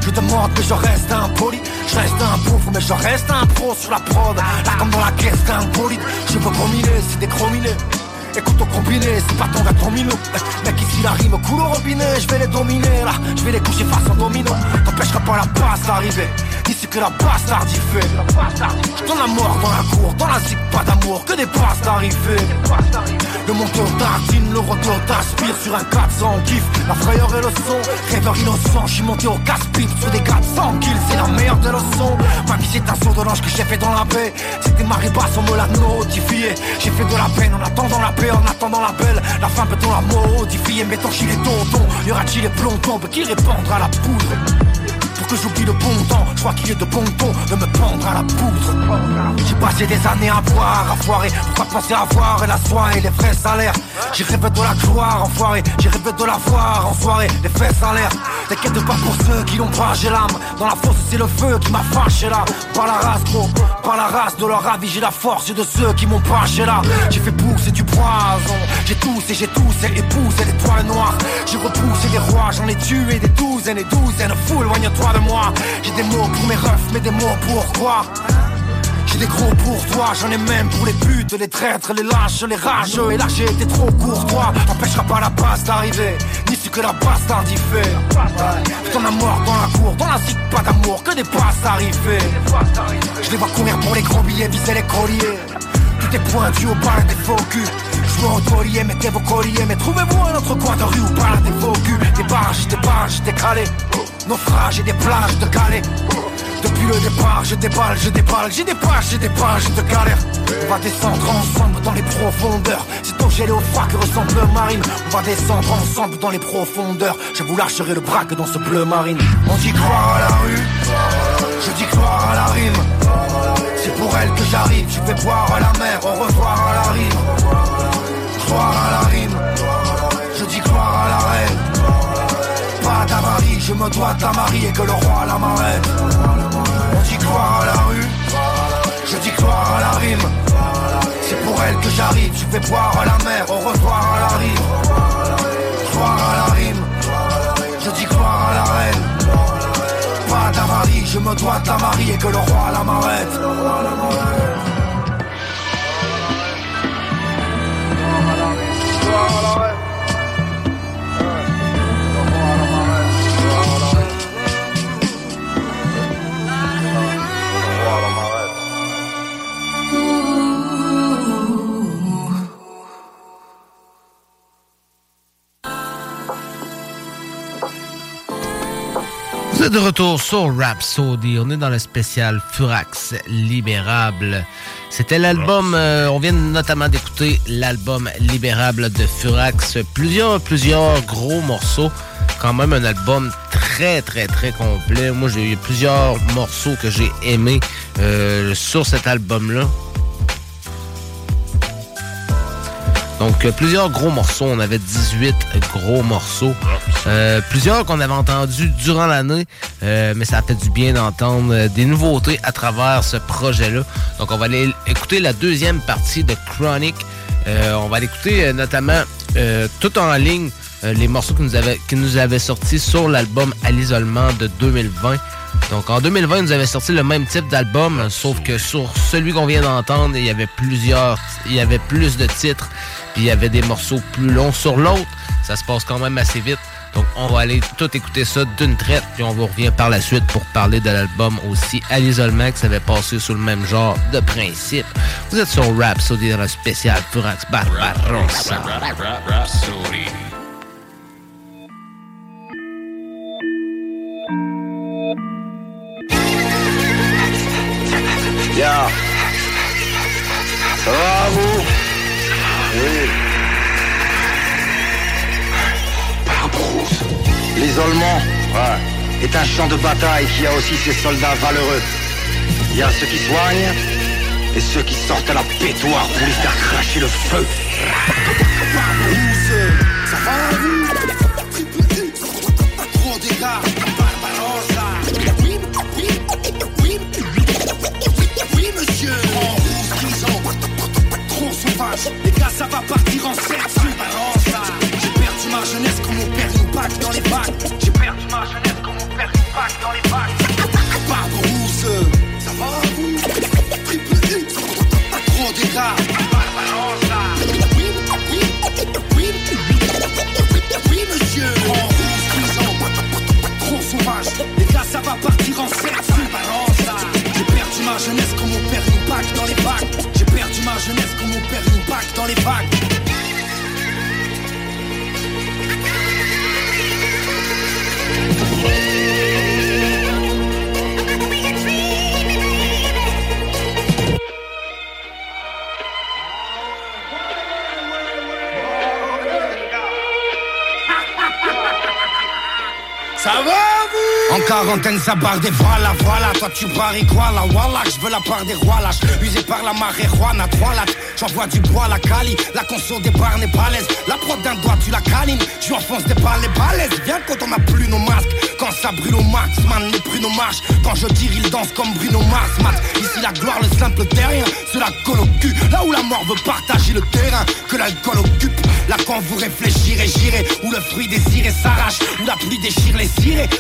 Je demande mais je reste impoli Je reste un pauvre mais je reste un pro sur la prod Là comme dans la caisse d'un bolide Je veux combiner, c'est des chrominés Écoute au combiné, c'est pas ton ton minot. Mec ici la rime coule au robinet Je vais les dominer là, je vais les coucher face en domino. T'empêchera pas la passe d'arriver Ici que la bastarde y fait. Dans la mort, dans la cour, dans la zig pas d'amour Que des bastards arrivés. Le monteur tartine, le retour t'aspire Sur un 400 kiff, la frayeur et le son Rêveur innocent, je suis monté au casse-pipe. Sur des 400 kills, c'est la meilleure des leçons Ma vie c'est un de l'ange que j'ai fait dans la baie. C'était marée basse, on me l'a notifié J'ai fait de la peine en attendant la paix En attendant la belle, la fin peut-on la modifier Mettons chez les tontons, y aura-t-il les plombons Qui répondra à la poudre pour que j'oublie le bon temps. Je crois qu'il est de bon ton de me pendre à la poudre. J'ai passé des années à boire, à foirer. Pourquoi penser à voir la soirée et les vrais salaires? J'ai rêvé de la gloire, enfoiré. J'ai rêvé de la voir en soirée, les en l'air. T'inquiète pas pour ceux qui l'ont pas, j'ai l'âme. Dans la fosse, c'est le feu qui m'a fâché là. Par la race, gros, par la race de leur avis, j'ai la force de ceux qui m'ont pâché là. J'ai fait pousser du poison. J'ai toussé, j'ai toussé, épousé les toiles noires. J'ai repoussé les rois, j'en ai tué des douzaines et douzaines. Fou, éloigne-toi J'ai des mots pour mes refs, mais des mots pour quoi? J'ai des gros pour toi, j'en ai même pour les putes, les traîtres, les lâches, les rageux. Et là j'ai été trop courtois, t'empêchera pas la passe d'arriver. Ni ce que la bastarde y fait T'en as mort dans la cour, dans la zig pas d'amour, que des passes arrivées. Je les vois courir pour les gros billets, viser les colliers. Tout est pointu au bar des faux culs mettez vos colliers Mais trouvez-vous un autre coin de rue où des faux culs Des barges, des barges, des calés Naufrages et des plages de galets depuis le départ, je déballe, je déballe, j'ai des pages, j'ai des pages de galère. On va descendre ensemble dans les profondeurs. C'est ton froid que ressemble le marine. On va descendre ensemble dans les profondeurs. Je vous lâcherai le braque dans ce bleu marine. On dit croire à la rue, je dis croire à la rime. C'est pour elle que j'arrive, je vais boire à la mer, au revoir à la rime. Croire à la rime, je dis croire à la reine. Pas d'avarie, je me dois de la marier et que le roi la m'arrête. On dit croire à la rue, je dis croire à la rime. C'est pour elle que j'arrive, je vais boire à la mer, au revoir à la rime. Croire à la rime, je dis croire à la reine. Pas d'avarie, je me dois de la marier et que le roi la m'arrête. Êtes de retour sur Rhapsody. On est dans le spécial Furax Libérable. C'était l'album, euh, on vient notamment d'écouter l'album Libérable de Furax. Plusieurs, plusieurs gros morceaux. Quand même un album très, très, très complet. Moi, j'ai eu plusieurs morceaux que j'ai aimés euh, sur cet album-là. Donc, euh, plusieurs gros morceaux. On avait 18 gros morceaux. Euh, plusieurs qu'on avait entendus durant l'année, euh, mais ça a fait du bien d'entendre des nouveautés à travers ce projet-là. Donc, on va aller écouter la deuxième partie de Chronic. On va aller écouter notamment tout en ligne les morceaux qui nous avaient, nous sortis sur l'album À l'isolement de 2020. Donc en 2020, ils nous avaient sorti le même type d'album, sauf que sur celui qu'on vient d'entendre, il y avait plusieurs, il y avait plus de titres, puis il y avait des morceaux plus longs sur l'autre. Ça se passe quand même assez vite. Donc on va aller tout écouter ça d'une traite, puis on vous revient par la suite pour parler de l'album aussi à l'isolement, que ça avait passé sous le même genre de principe. Vous êtes sur Rhapsody dans le spécial Furax Barbarossa. Rhapsody. Ya. L'isolement est un champ de bataille qui a aussi ses soldats valeureux. Il y a ceux qui soignent et ceux qui sortent à la pétoire pour lui faire cracher le feu ça va partir en 7 balance ça. J'ai perdu ma jeunesse comme mon père une bague dans les bacs. J'ai perdu ma jeunesse comme mon père une bague dans les bacs. Barberousse, ça va vous? Triple X, pas trop ça. Oui, oui, oui, oui, monsieur. En sauvage. Les gars, ça va partir en 7 balance ça. J'ai perdu ma jeunesse comme mon père une bague dans les bacs. Une bague En quarantaine ça barre des voilà voilà. Toi tu paries quoi la voilà Je veux la part des rois lâches Usé par la marijuana Trois lattes J'envoie du bois la cali. La conso des bars n'est pas l'aise. La prod d'un doigt tu la câlines. Tu enfonces des balles les balaises. Viens quand on a plus nos masques. Quand ça brûle au max Man les prunes marche. Quand je tire il danse comme Bruno Mars Mat Ici la gloire le simple terrien C'est la colle au cul. Là où la mort veut partager le terrain. Que l'alcool occupe. Là quand vous réfléchirez j'irai. Où le fruit désiré s'arrache. Où la pluie déchire les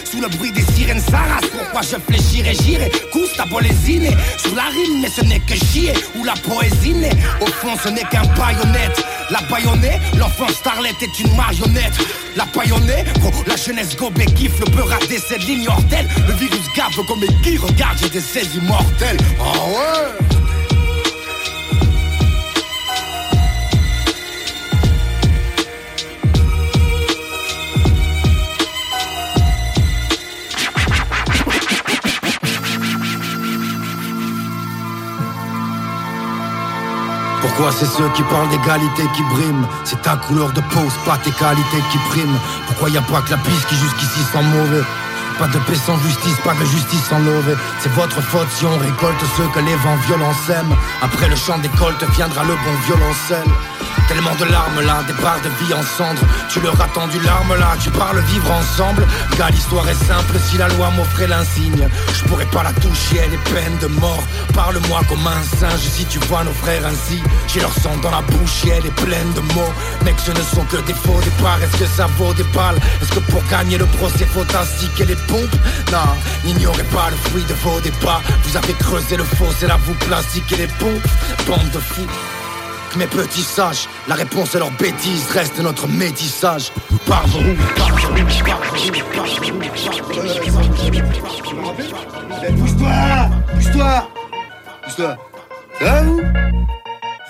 Sous le bruit des sirènes s'arrache Pourquoi je fléchirai j'irai. Cousse ta bolésine. Sur la rime mais ce n'est que chier. Où la poésie Au fond ce n'est qu'un baïonnette. La baïonnée L'enfant starlet est une marionnette. La baïonnée Gros la jeunesse gobée kiffe Le beurre raté cette ligne mortelle Le virus gaffe comme qui Regarde j'ai des saisies immortelles Oh ouais Pourquoi c'est ceux qui parlent d'égalité qui briment. C'est ta couleur de peau, c'est pas tes qualités qui priment. Pourquoi y a pas que la piste qui jusqu'ici sent mauvais? Pas de paix sans justice, pas de justice sans lever C'est votre faute si on récolte ceux que les vents violents sèment Après le chant des coltes viendra le bon violoncelle Tellement de larmes là, des barres de vie en cendres Tu leur as tendu l'arme là, tu parles vivre ensemble. Gars l'histoire est simple, si la loi m'offrait l'insigne Je pourrais pas la toucher, elle est peine de mort. Parle-moi comme un singe si tu vois nos frères ainsi. J'ai leur sang dans la bouche et elle est pleine de mots. Mec ce ne sont que des faux départs, est-ce que ça vaut des balles? Est-ce que pour gagner le procès faut astiquer les pompes? Non, n'ignorez pas le fruit de vos débats. Vous avez creusé le fossé, là vous plastiquez les pompes. Bande de fous mes petits sages, la réponse à leurs bêtises reste notre métissage. Barberou, Pousse-toi Pousse-toi Pousse-toi Ça va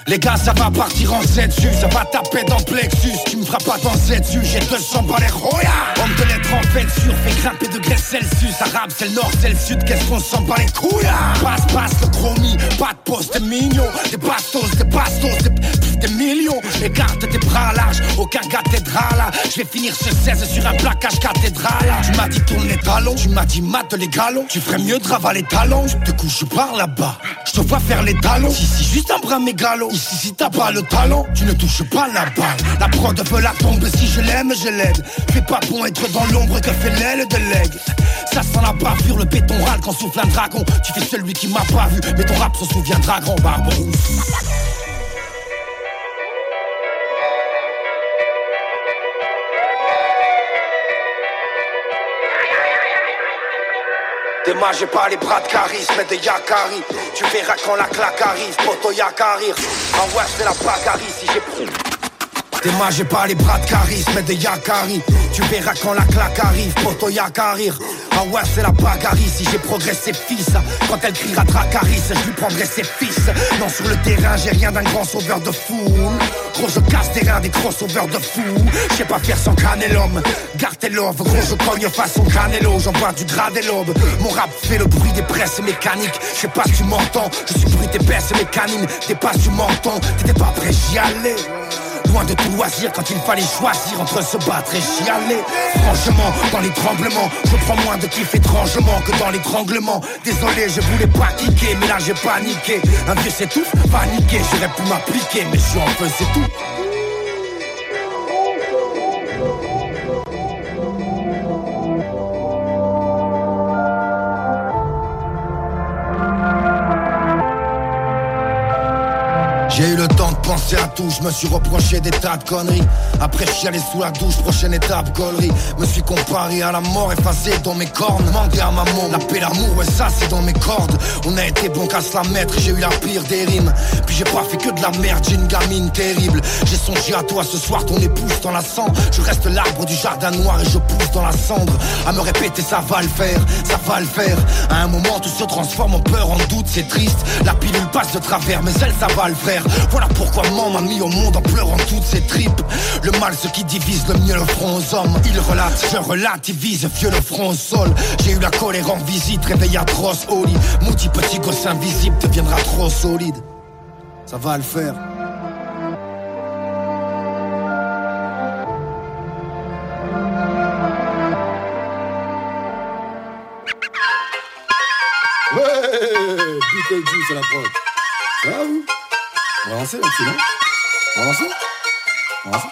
Les gars, ça va partir en Z dessus, ça va taper dans le plexus. Tu me feras pas danser dessus, j'ai 200 balles les. Homme de lettres en fait sûr, fait grimper de graisse Celsius. Arabe, c'est le nord, c'est le sud, qu'est-ce qu'on sent pas les couilles ah Passe, passe le chromie, pas de poste mignon. Des bastos, des bastos, des, des millions. Écarte tes bras larges, aucun cathédrale. Je vais finir ce 16 sur un plaquage cathédrale. Tu m'as dit tourne les talons, tu m'as dit mate les galons. Tu ferais mieux de les talons, je te couche par là-bas. Je te vois faire les talons, si si juste un bras mégalo. Si t'as pas le talent, tu ne touches pas la balle. La prod veut la tombe, si je l'aime, je l'aide. Fais pas bon être dans l'ombre que fait l'aile de l'aigle. Ça sent la bavure, le béton râle quand souffle un dragon. Tu fais celui qui m'a pas vu, mais ton rap se souviendra, grand. Demain j'ai pas les bras de charisme mais de Yakari. Tu verras quand la claque arrive, poto Yakari En ouais c'est la bagarre si j'ai pris Demain j'ai pas les bras de charisme mais de Yakari. Tu verras quand la claque arrive, poto Yakari Ah ouais c'est la bagarre si j'ai progressé fils. Quand elle criera Dracaris, je lui prendrai ses fils. Non sur le terrain j'ai rien d'un grand sauveur de foule. Gros je casse des reins des gros sauveurs de fous. Je pas faire sans canelum Garde tes love, gros je cogne façon canelo J'envoie du gras des lobes. Mon rap fait le bruit des presses mécaniques. Je sais pas si tu m'entends. Je suis bruit des baisses mécanines T'es pas tu m'entends. T'étais pas prêt j'y allais Loin de tout loisir quand il fallait choisir entre se battre et chialer Franchement, dans les tremblements, je prends moins de kiff étrangement que dans l'étranglement. Désolé, je voulais pas kicker, mais là j'ai paniqué. Un vieux s'étouffe, paniqué, j'aurais pu m'appliquer Mais je suis en feu, c'est tout penser à tout, je me suis reproché des tas de conneries. Après chialer sous la douche, prochaine étape, gaulerie. Me suis comparé à la mort, effacé dans mes cornes. Demandé à maman, la paix, l'amour, ouais, ça c'est dans mes cordes. On a été bon qu'à se la mettre, j'ai eu la pire des rimes. Puis j'ai pas fait que de la merde, j'ai une gamine terrible. J'ai songé à toi ce soir, ton épouse dans la sang. Je reste l'arbre du jardin noir et je pousse dans la cendre. À me répéter, ça va le faire, ça va le faire. À un moment, tout se transforme en peur, en doute, c'est triste. La pilule passe de travers, mais elle, ça va le faire. Voilà pourquoi maman m'a mis au monde en pleurant toutes ses tripes? Le mal, ce qui divise le mieux le front aux hommes. Il relate, je relativise, vieux le front au sol. J'ai eu la colère en visite, réveil atroce au lit. Maudit petit gosse invisible deviendra trop solide. Ça va le faire. Ouais Beetlejuice à la prod. Ça va On va lancer là-dessus, non On va lancer On va lancer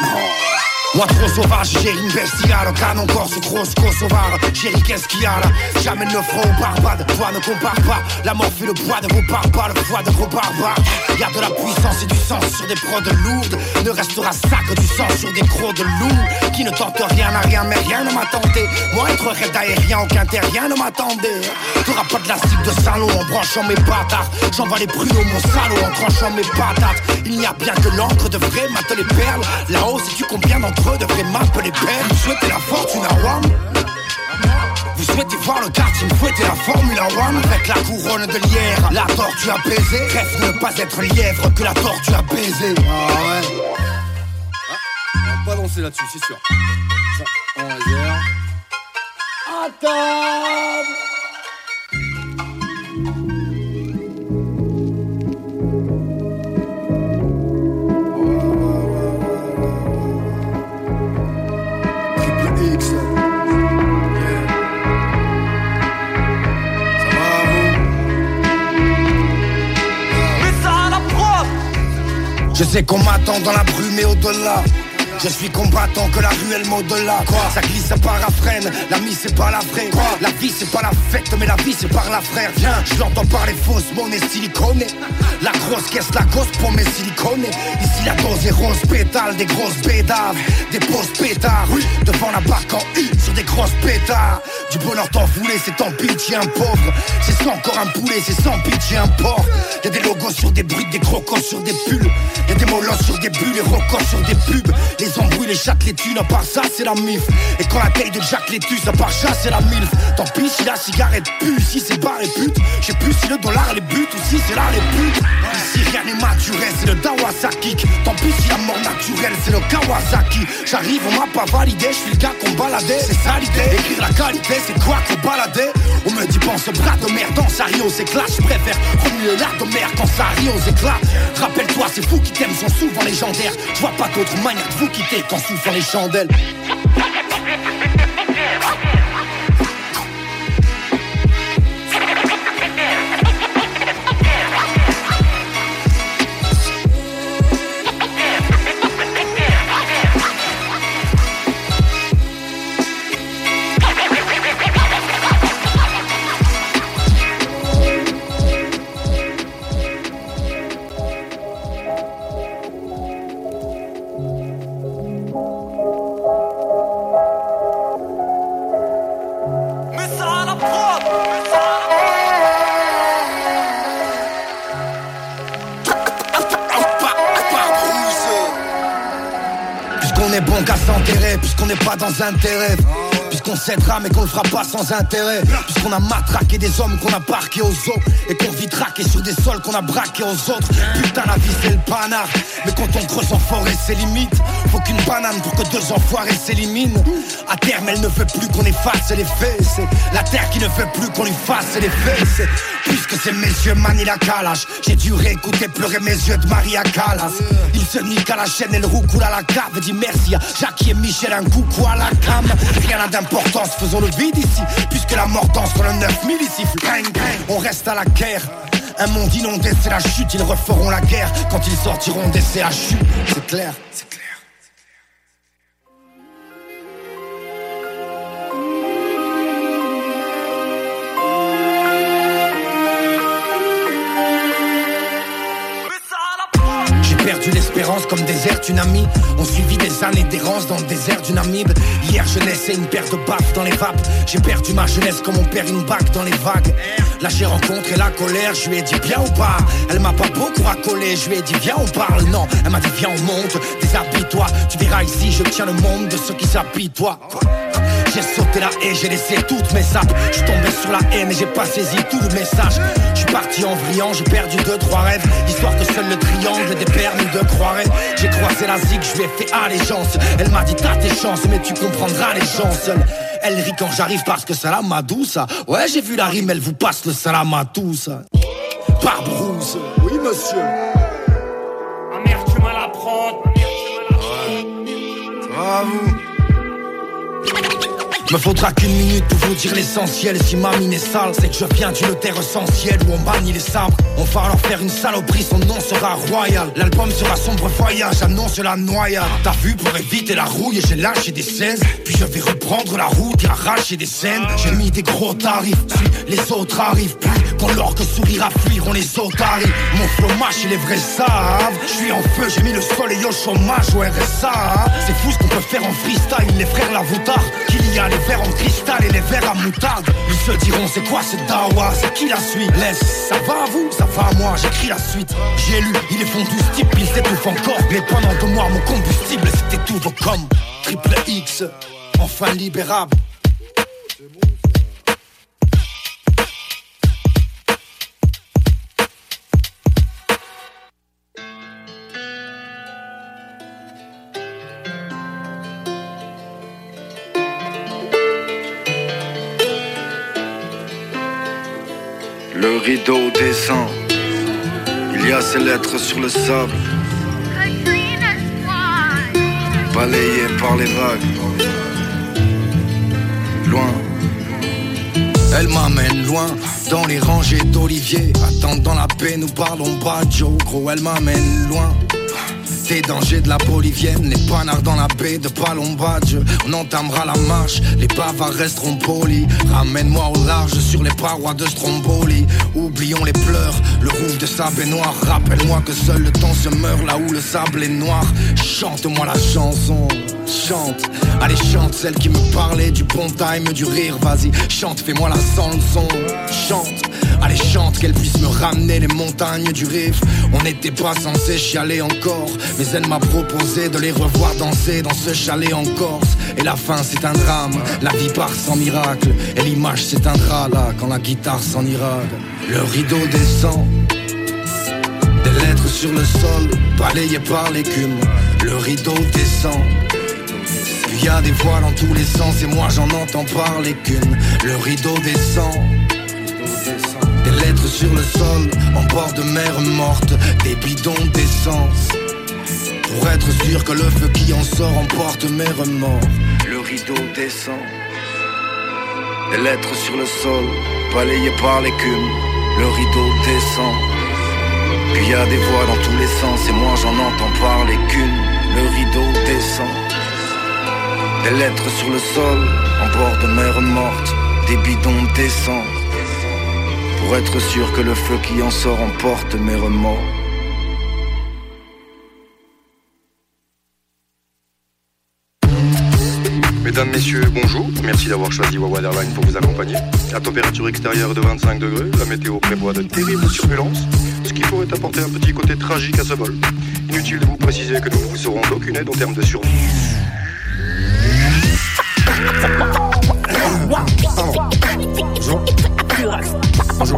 Non moi trop sauvage, j'ai une bestiale, canon corps c'est grosse sauvage Chérie qu'est-ce qu'il y a là? Jamais ne front aux barbades, toi ne compare pas. La mort fait le poids de vos barbares, le poids de vos barbares. Y'a de la puissance et du sang sur des prods lourdes. Ne restera ça que du sang sur des crocs de loup. Qui ne tente rien à rien mais rien ne m'a tenté. Moi être raid aérien aucun terrien ne m'attendait. T'auras pas de la cible de salon en branchant mes bâtards. J'envoie les pruneaux mon salaud en tranchant mes patates. Il n'y a bien que l'encre de vrai mate les perles. Là-haut si tu combien d'entre eux devraient m'appeler père Vous souhaitez la fortune à Wam vous souhaitez voir le quartier me fouetter la Formule 1 Avec la couronne de lierre, la tortue a baisé. Rêve ne pas être lièvre que la tortue a baisé. Ah ouais. Ah, On va pas danser là-dessus, c'est sûr. Ça, réserve. À Je sais qu'on m'attend dans la brume et au-delà je suis combattant que la ruelle m'au-delà Quoi. Ça glisse, ça parafrène La mise c'est pas la vraie Quoi. La vie c'est pas la fête mais la vie c'est par la frère. Viens, je l'entends parler fausse monnaie silicone La grosse caisse, la gosse pour mes Ici la dose est rose pétale Des grosses bédaves, des pauses pétards Devant la barque en U sur des grosses pétards. Du bonheur t'en voulais, c'est tant pitié un pauvre. C'est sans encore un poulet, c'est sans pitié un porc. Y'a des logos sur des briques, des crocos sur des pulls. Y'a des molosses sur des bulles, des rocos sur des pubs embrouilles, les chattes, les thunes, à part ça c'est la mif. Et quand la taille de Jack les tues, à part ça c'est la milf. Tant pis si la cigarette pue, si c'est bar et pute Je sais plus si le dollar les bute ou si c'est là les putes Ici rien n'est maturé, c'est le Dawasaki. Tant pis si la mort naturelle c'est le Kawasaki. J'arrive, on m'a pas validé, je suis le gars qu'on baladait. C'est ça l'idée, écrire la qualité c'est quoi qu'on baladait? On me dit pense bras de merde dans sa rio s'éclate Je préfère remuer l'art de mer quand ça rit aux éclats. Rappelle-toi ces fous qui t'aiment sont souvent légendaires. Je vois pas d'autre manière de vous quitter qu'en soufflant les chandelles est bon qu'à s'enterrer, puisqu'on n'est pas dans intérêt. Puisqu'on s'aidera mais qu'on le fera pas sans intérêt. Puisqu'on a matraqué des hommes qu'on a parqués aux eaux. Et qu'on vit traqué sur des sols qu'on a braqués aux autres. Putain la vie c'est le panard. Mais quand on creuse en forêt c'est limite. Faut qu'une banane pour que deux enfoirés s'éliminent. À terme elle ne veut plus qu'on efface les faits. C'est la terre qui ne veut plus qu'on lui fasse les faits. C'est Puisque ces messieurs manient la calage J'ai dû réécouter pleurer mes yeux de Maria Callas Nique à la chaîne et le roux coule à la cave Dis merci à Jackie et Michel un coucou à la cam Rien n'a d'importance, faisons le vide ici Puisque la mort danse sur le 9000 ici On reste à la guerre un monde inondé, c'est la chute, ils referont la guerre quand ils sortiront des CHU. C'est clair, c'est clair. On suivi des années d'errance dans le désert d'une amibe. Hier je naissais une paire de baffes dans les vapes. J'ai perdu ma jeunesse comme on perd une bague dans les vagues. Là j'ai rencontré la colère, je lui ai dit bien ou pas? Elle m'a pas beaucoup racolé, je lui ai dit viens on parle. Non, elle m'a dit viens on monte, déshabille-toi. Tu verras ici, je tiens le monde de ceux qui s'habillent-toi. J'ai sauté la haie, j'ai laissé toutes mes sapes. Je tombé sur la haine et j'ai pas saisi tout le message. Je suis parti en vrillant, j'ai perdu deux, trois rêves. Histoire que seul le triangle des permis de croirait. J'ai croisé la zig, je lui ai fait allégeance. Elle m'a dit t'as tes chances, mais tu comprendras les gens seuls. Elle rit quand j'arrive parce que ça la m'a douce. Ouais, j'ai vu la rime, elle vous passe le salam à tous. Par Bruce. Oui, monsieur. Ma mère, tu m'as la prendre. Ma mère, tu m'as la prendre. À vous. Me faudra qu'une minute pour vous dire l'essentiel. Si ma mine est sale, c'est que je viens d'une terre essentielle Où on bannit les sabres. On va leur faire une saloperie, son nom sera royal. L'album sera sombre voyage, annonce la noyade. T'as vu pour éviter la rouille, j'ai lâché des 16 Puis je vais reprendre la route et arracher des scènes. J'ai mis des gros tarifs, si les autres arrivent. Plus Quand l'orque sourire à fuir, on les arrivent Mon flow mâche et les vrais savent Je suis en feu, j'ai mis le soleil au chômage au RSA C'est fou ce qu'on peut faire en freestyle, les frères Lavoutard Qu'il y a verres en cristal et les verres à moutarde. Ils se diront c'est quoi ce dawa, c'est qui la suite? Laisse, ça va à vous, ça va à moi, j'écris la suite. J'ai lu, il est fondu ce type, il s'étouffe encore. Mais pendant deux mois mon combustible c'était tout comme Triple X, enfin libérable rideau descend. Il y a ces lettres sur le sable. Balayées par les vagues. Loin. Elle m'amène loin dans les rangées d'oliviers Attendant la paix, nous parlons pas Joe Gros, elle m'amène loin des dangers de la bolivienne, les panards dans la baie de Palombadge. On entamera la marche, les bavards resteront polis. Ramène-moi au large sur les parois de Stromboli. Oublions les pleurs, le rouge de sable est noir. Rappelle-moi que seul le temps se meurt là où le sable est noir. Chante-moi la chanson, chante. Allez, chante celle qui me parlait du bon time, du rire. Vas-y, chante, fais-moi la chanson, chante. Allez, chante qu'elle puisse me ramener les montagnes du riff. On n'était pas censé chialer encore, mais elle m'a proposé de les revoir danser dans ce chalet en Corse. Et la fin, c'est un drame, la vie part sans miracle. Et l'image s'éteindra là quand la guitare s'en ira. Le rideau descend. Des lettres sur le sol, balayées par l'écume. Le rideau descend. Puis y a des voix dans tous les sens et moi j'en entends parler qu'une. Le rideau descend. Lettres sur le sol, en bord de mer morte, des bidons d'essence. Pour être sûr que le feu qui en sort emporte mes remords. Le rideau descend. Des lettres sur le sol, balayées par l'écume. Le rideau descend. Puis y a des voix dans tous les sens et moi j'en entends parler qu'une. Le rideau descend. Des lettres sur le sol, en bord de mer morte, des bidons d'essence. Pour être sûr que le feu qui en sort emporte mes remords. Mesdames, Messieurs, bonjour. Merci d'avoir choisi Wawa Airlines pour vous accompagner. La température extérieure est de 25 degrés. La météo prévoit de terribles turbulences, ce qui pourrait apporter un petit côté tragique à ce vol. Inutile de vous préciser que nous vous serons d'aucune aide en termes de survie. Vous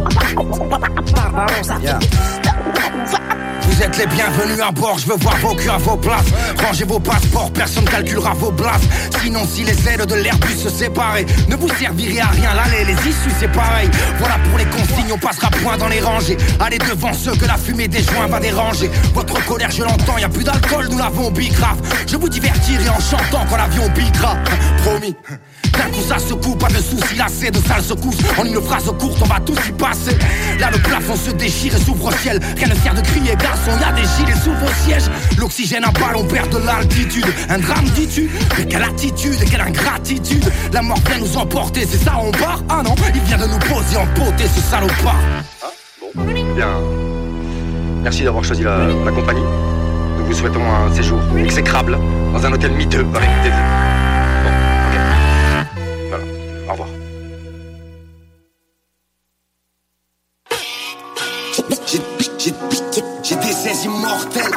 êtes les bienvenus à bord, je veux voir vos culs à vos places. Rangez vos passeports, personne calculera vos blasts. Sinon, si les ailes de l'Airbus se séparaient, ne vous servirait à rien. L'aller, les issues, c'est pareil. Voilà pour les consignes, on passera point dans les rangées. Allez devant ceux que la fumée des joints va déranger. Votre colère, je l'entends, y a plus d'alcool, nous l'avons bicrave. Je vous divertirai en chantant quand l'avion piquera. Promis. D'un coup ça secoue, pas de soucis, lassé de sales secousses. En une phrase courte, on va tous y passer. Là le plafond se déchire et s'ouvre au ciel. Rien ne sert de crier garçon, y a des gilets sous vos sièges. L'oxygène à balle, on perd de l'altitude. Un drame dis-tu? Mais quelle attitude, quelle ingratitude. La mort vient nous emporter, c'est ça on part. Ah non, il vient de nous poser en beauté ce salopard. Bien. Merci d'avoir choisi la, compagnie. vous souhaitons un séjour exécrable dans un hôtel miteux avec des... Pet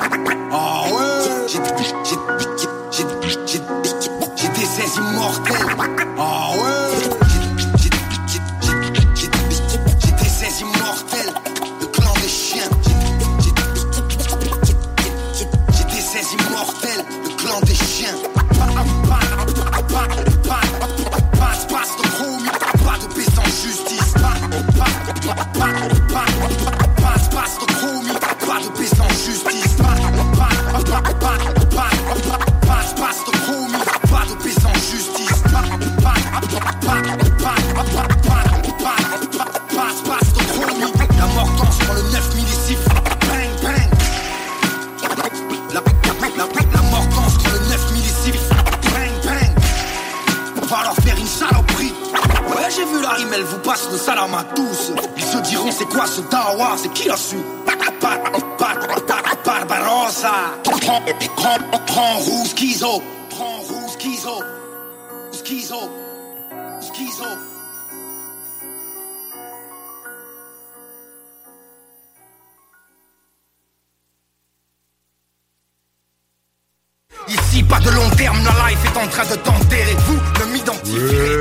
de long terme, la life est en train de t'enterrer. Vous ne m'identifierez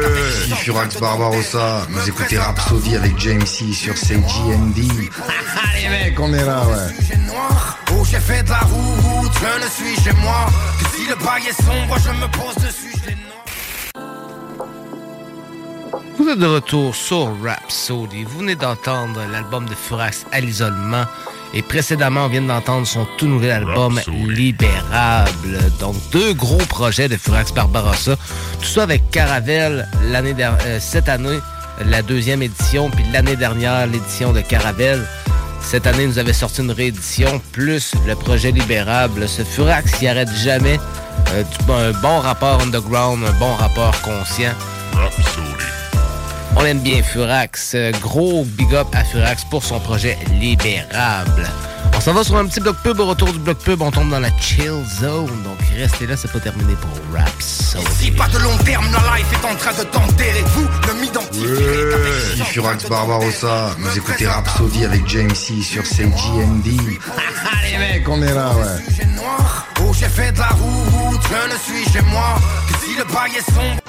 Ouais, Furax Barbarossa, vous écoutez Rhapsody avec James C sur CGMD. Les mecs, on est là, ouais. Oh j'ai fait de la route, je ne suis chez moi. Que si le bail est sombre, je me pose dessus, je les Vous êtes de retour sur Rhapsody. Vous venez d'entendre l'album de Furax à l'isolement. Et précédemment, on vient d'entendre son tout nouvel album Libérable. Donc, deux gros projets de Furax Barbarossa. Tout ça avec Caravelle l'année euh, cette année, la deuxième édition, puis l'année dernière, l'édition de Caravelle. Cette année, nous avait sorti une réédition, plus le projet Libérable. Ce Furax qui arrête jamais. Euh, un bon rapport underground, un bon rapport conscient. On aime bien Furax. Gros big up à Furax pour son projet Libérable. On s'en va sur un petit bloc pub. Au retour du bloc pub, on tombe dans la chill zone. Donc restez là, c'est pas terminé pour Rhapsody. Si pas de long terme, la life est en train de t'enterrer. Vous ne m'identifierez qu'avec Ouais, Furax Barbarossa, vous écoutez Rhapsody avec James C sur CGMD. Les mecs, on est là, ouais. Oh j'ai fait de la route, je ne suis chez moi. Que si le bail est sombre.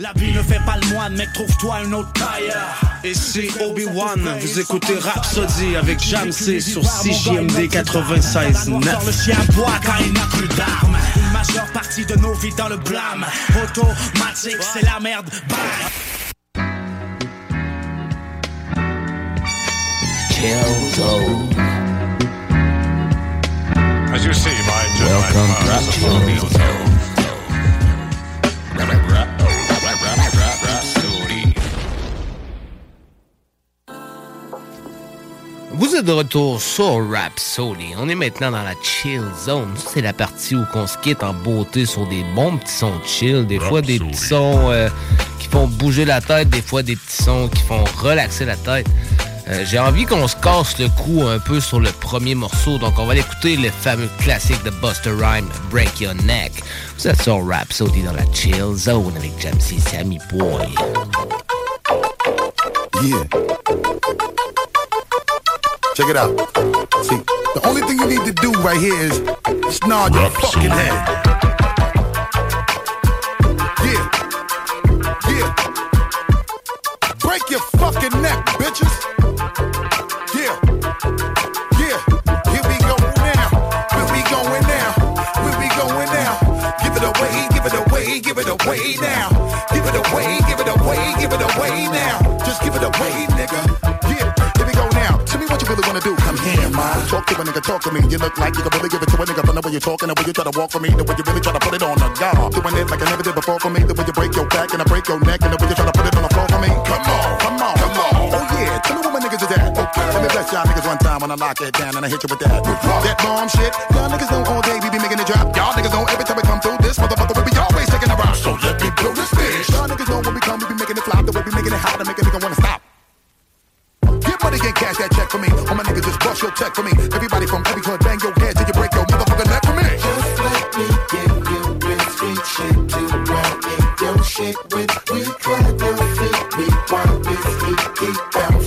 La vie ne fait pas le moine, mec, trouve-toi une autre tailleur. Ici Obi-Wan, vous écoutez Rhapsody avec Jamsey sur CJMD 96 Dans le chien boit quand il n'a plus d'armes. Une majeure partie de nos vies dans le blâme. Automatique, c'est la merde. Bye. Chill zone. As you see, my Welcome to Rhapsody. Vous êtes de retour sur Rhapsody. On est maintenant dans la chill zone. Ça, C'est la partie où on se quitte en beauté sur des bons petits sons chill. Des fois des petits sons euh, qui font bouger la tête, des fois des petits sons qui font relaxer la tête. Euh, J'ai envie qu'on se casse le cou un peu sur le premier morceau, donc on va l'écouter le fameux classique de Buster Rhyme, Break Your Neck. Vous êtes sur Rhapsody dans la chill zone avec Jamsey Sammy Boy. Yeah. Check it out. See, the only thing you need to do right here is nod your fucking head. Yeah. Yeah. Break your fucking neck, bitches. Yeah. Yeah. Here we go now. Where we going now? Where we going now? Give it away, give it away, give it away now. Give it away, give it away, give it away now. Just give it away, nigga. Really wanna do. Come here, ma. Talk to a nigga, talk to me. You look like you can really give it to a nigga from the way you're talking, the way you try to walk for me, the way you really try to put it on the guard. Doing it like I never did before for me, the way you break your back and I break your neck, and the way you try to put it on the floor for me. Come on, come on, come on. Oh yeah, tell me what my niggas is at. Okay, let me bless y'all niggas one time when I lock it down and I hit you with that. That bomb shit. Y'all niggas know all day we be making it drop. Y'all niggas know every time we come through this motherfucker we be always taking a rock. So let me blow this bitch. Y'all niggas know when we come we be making it flop, the way money can't cash that check for me. All my niggas just bust your check for me. Everybody from every club bang your head till you break your motherfucking neck for me. Just let me give you street shit to in your shit with. We clap your feet, we want this keep bouncing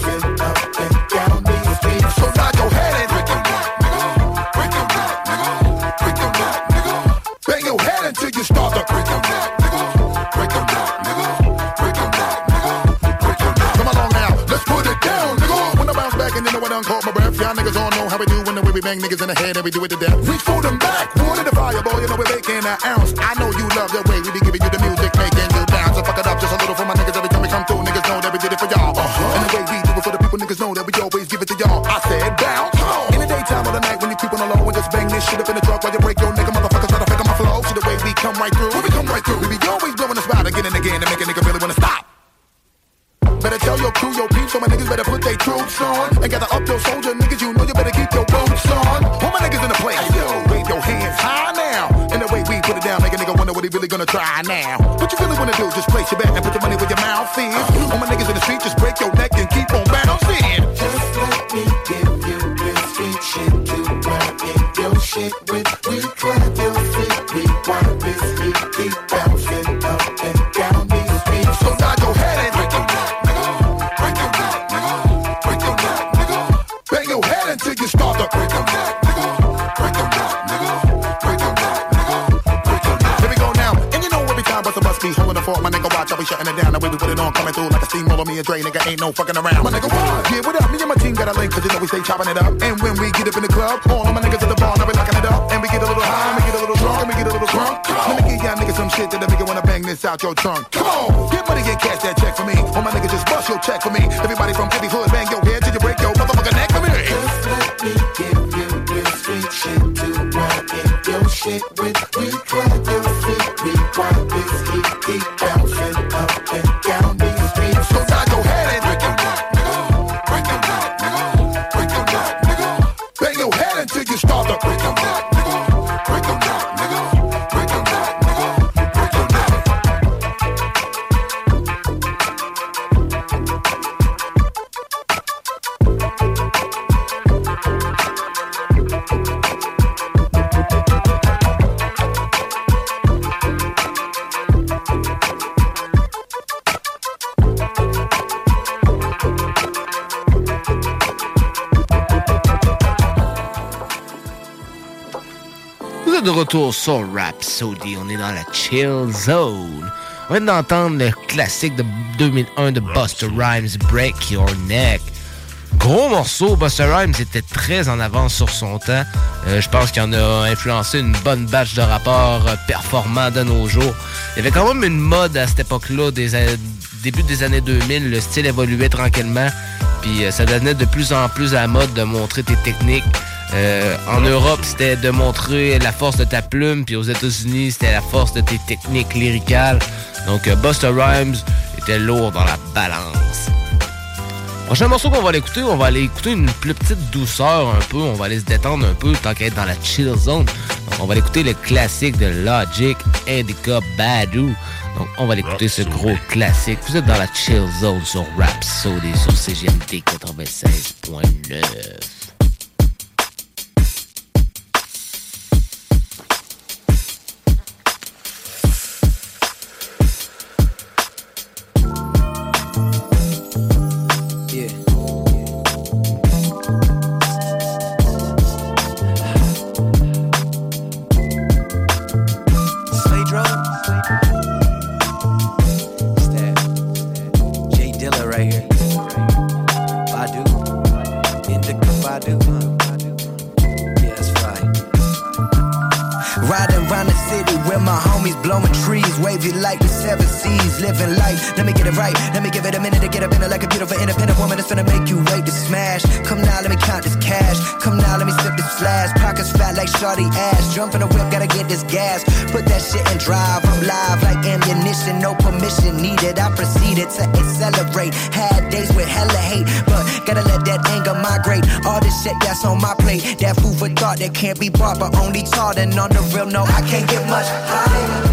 the we bang niggas in the head and we do it to death. Reach for them back, water the fire, boy, you know we're making an ounce. Try now. What you really wanna do? Just place your ain't no fucking around. My nigga, what? Yeah, what up? Me and my team got a link, cause you know we stay chopping it up. And when we get up in the club, all of my niggas at the bar, now we locking it up. And we get a little high, and we get a little drunk, and we get a little drunk. Let me give y'all niggas some shit that'll make you wanna bang this out your trunk. Come on, get money and cash that check for me. All my niggas just bust your check for me. Everybody from every hood, bang your head till you break your motherfucking neck for me. Just let me give you real street shit to ride in your shit with. Sur Rhapsody. On est dans la chill zone. On vient d'entendre le classique de 2001 de Buster Rhymes, Break Your Neck. Gros morceau, Buster Rhymes était très en avance sur son temps. Euh, je pense qu'il en a influencé une bonne batch de rapports euh, performants de nos jours. Il y avait quand même une mode à cette époque-là, des début des années 2000. Le style évoluait tranquillement. Puis euh, ça devenait de plus en plus à la mode de montrer tes techniques. Euh, en Europe, c'était de montrer la force de ta plume, puis aux États-Unis, c'était la force de tes techniques lyricales. Donc, euh, Buster Rhymes était lourd dans la balance. Prochain morceau qu'on va aller écouter, on va aller écouter une plus petite douceur un peu. On va aller se détendre un peu tant qu'à être dans la chill zone. Donc, on va aller écouter le classique de Logic, Indica Badu. Donc, on va aller écouter ce gros classique. Vous êtes dans la chill zone sur Rhapsody, sur CGMT 96.9. Jump in the whip, gotta get this gas. Put that shit in drive. I'm live like ammunition, no permission needed. I proceeded to accelerate. Had days with hella hate, but gotta let that anger migrate. All this shit that's on my plate, that food for thought that can't be bought, but only taught. And on the real, no, I can't get much higher.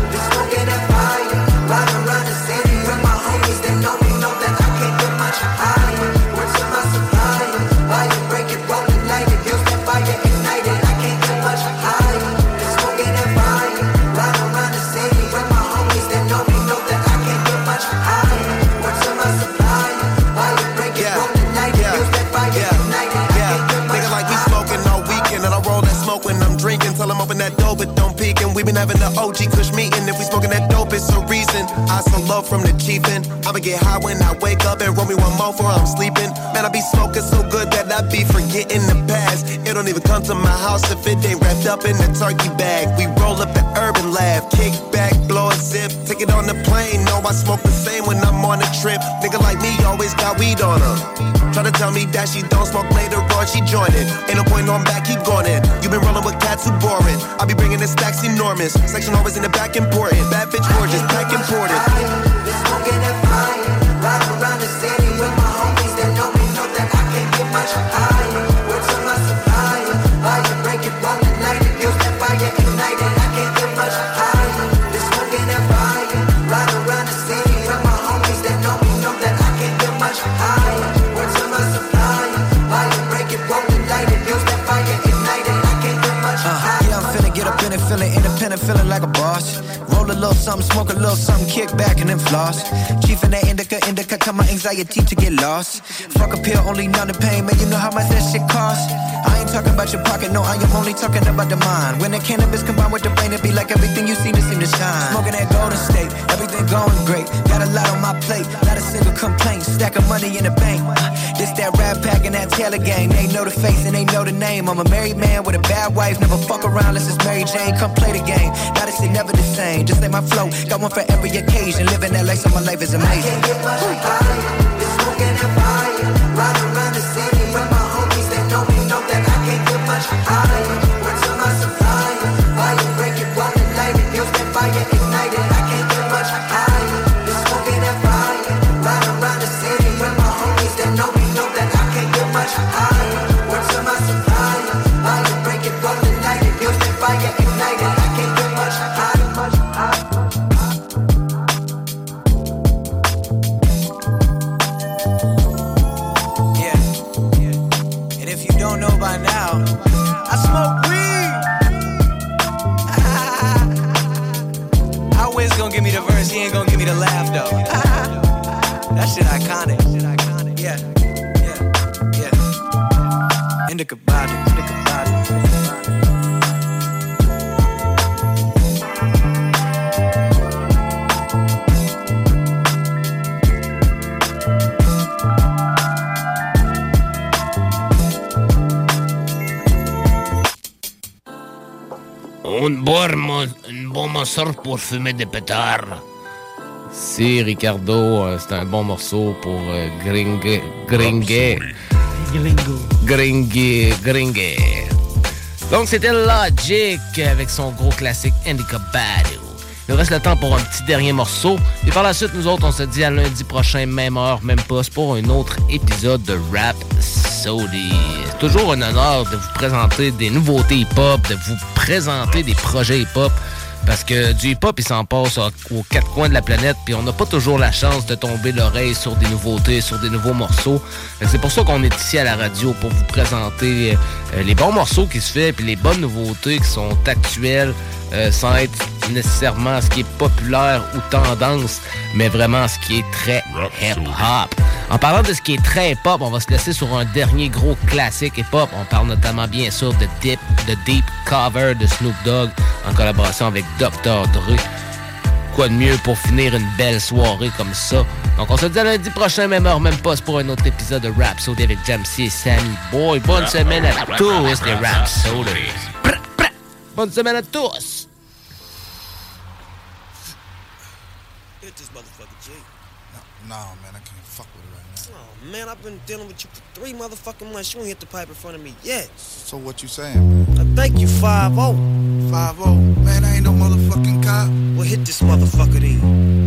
Love from the chiefin'. I'ma get high when I wake up and roll me one more before I'm sleeping. Man, I be smoking so good that I be forgetting the past. It don't even come to my house if it ain't wrapped up in a turkey bag. We roll up the urban lab, kick back, blow a zip, take it on the plane. No, I smoke the same when I'm on a trip. Nigga like me always got weed on her. Try to tell me that she don't smoke later on, she join it. Ain't no point on back, keep going in. You been rolling with cats who boring. I be bringing the stacks enormous. Section always in the back important. Bad bitch gorgeous, back important. Something, smoke a little something, kick back and then floss. Chief in that indica, indica, cut my anxiety to get lost. Fuck a pill, only numb the pain, man, you know how much that shit costs. I talking about your pocket, no, I am only talking about the mind. When the cannabis combined with the brain, it be like everything you see to seem to shine. Smoking that golden state, everything going great. Got a lot on my plate, not a single complaint. Stack of money in the bank. This that rap pack and that Taylor gang. They know the face and they know the name. I'm a married man with a bad wife. Never fuck around unless it's Mary Jane. Come play the game. Now this shit never the same. Just like my flow. Got one for every occasion. Living that life, so my life is amazing. Smoking that fire, ride around the city give me the verse, he ain't gonna give me the laugh pour fumer des pétards. Si, Ricardo, euh, c'est un bon morceau pour euh, gringue, gringue. Gringue, gringue. Donc, c'était Logic avec son gros classique Indica Badu. Il nous reste le temps pour un petit dernier morceau. Et par la suite, nous autres, on se dit à lundi prochain, même heure, même poste, pour un autre épisode de Rap Sody. C'est toujours un honneur de vous présenter des nouveautés hip-hop, de vous présenter des projets hip-hop. Parce que du hip-hop, il s'en passe aux quatre coins de la planète, puis on n'a pas toujours la chance de tomber l'oreille sur des nouveautés, sur des nouveaux morceaux. C'est pour ça qu'on est ici à la radio, pour vous présenter euh, les bons morceaux qui se fait, puis les bonnes nouveautés qui sont actuelles, euh, sans être nécessairement ce qui est populaire ou tendance, mais vraiment ce qui est très hip-hop. En parlant de ce qui est très hip-hop, on va se laisser sur un dernier gros classique hip-hop. On parle notamment bien sûr de Deep, de Deep Cover de Snoop Dogg en collaboration avec Dr. Dre. Quoi de mieux pour finir une belle soirée comme ça? Donc on se dit à lundi prochain, même heure, même poste pour un autre épisode de Rap Soda avec Jamsey et Sammy Boy. Bonne semaine à tous les Rap Sodas. Bonne semaine à tous! Hit this motherfucker, G. Nah, man, I can't man, I've been dealing with you for three motherfucking months. You ain't hit the pipe in front of me yet. So what you saying, man? I think you 5 0. 5 0? Man, I ain't no motherfucking cop. Well, hit this motherfucker then.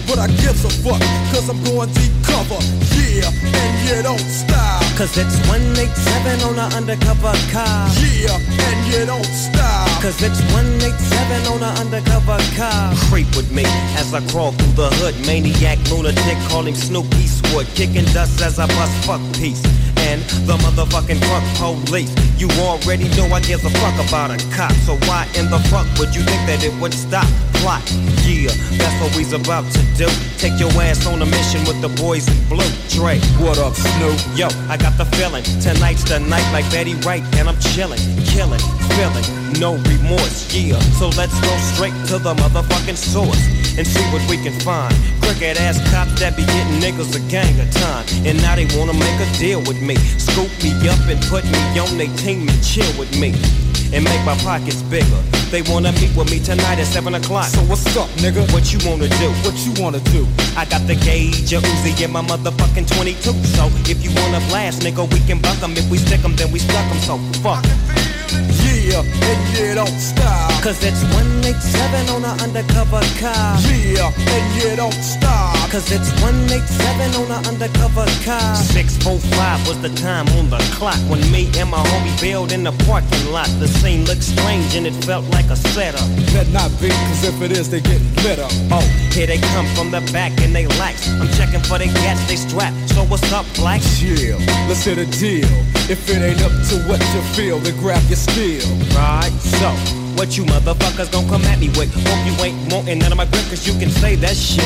But I gives a fuck, cause I'm going deep cover. Yeah, and you don't stop. Cause it's 187 on an undercover car. Yeah, and you don't stop. Cause it's 187 on an undercover car. Creep with me as I crawl through the hood. Maniac, lunatic, calling Snoop Eastwood. Kicking dust as I bust fuck peace. And the motherfucking fuck police. You already know I give a fuck about a cop. So why in the fuck would you think that it would stop? Plot. Yeah, that's what we's about to do. Take your ass on a mission with the boys in blue. Dre, what up, Snoop? Yo, I got the feeling. Tonight's the night like Betty Wright, and I'm chilling, killing, feeling, no remorse. Yeah, so let's go straight to the motherfucking source and see what we can find. Crooked ass cops that be getting niggas a gang of time, and now they wanna make a deal with me. Scoop me up and put me on they team and chill with me. And make my pockets bigger. They wanna meet with me tonight at 7 o'clock. So what's up, nigga? What you wanna do? What you wanna do? I got the gauge, a Uzi and my motherfucking 22. So if you wanna blast, nigga, we can buck 'em. If we stick 'em, then we stuck 'em. So fuck. Yeah, and you don't stop. Cause it's 187 on an undercover car. Yeah, and you don't stop. Cause it's 187 on an undercover car. 645 was the time on the clock when me and my homie bailed in the parking lot. The scene looked strange and it felt like a setup. Better not be, cause if it is, they get lit up. Oh, here they come from the back and they lax. I'm checking for the gats they strap. So what's up, black? Chill, let's hit a deal. If it ain't up to what you feel, then grab your steel. Right, so what you motherfuckers gon' come at me with? Hope you ain't wanting none of my grip, cause you can say that shit.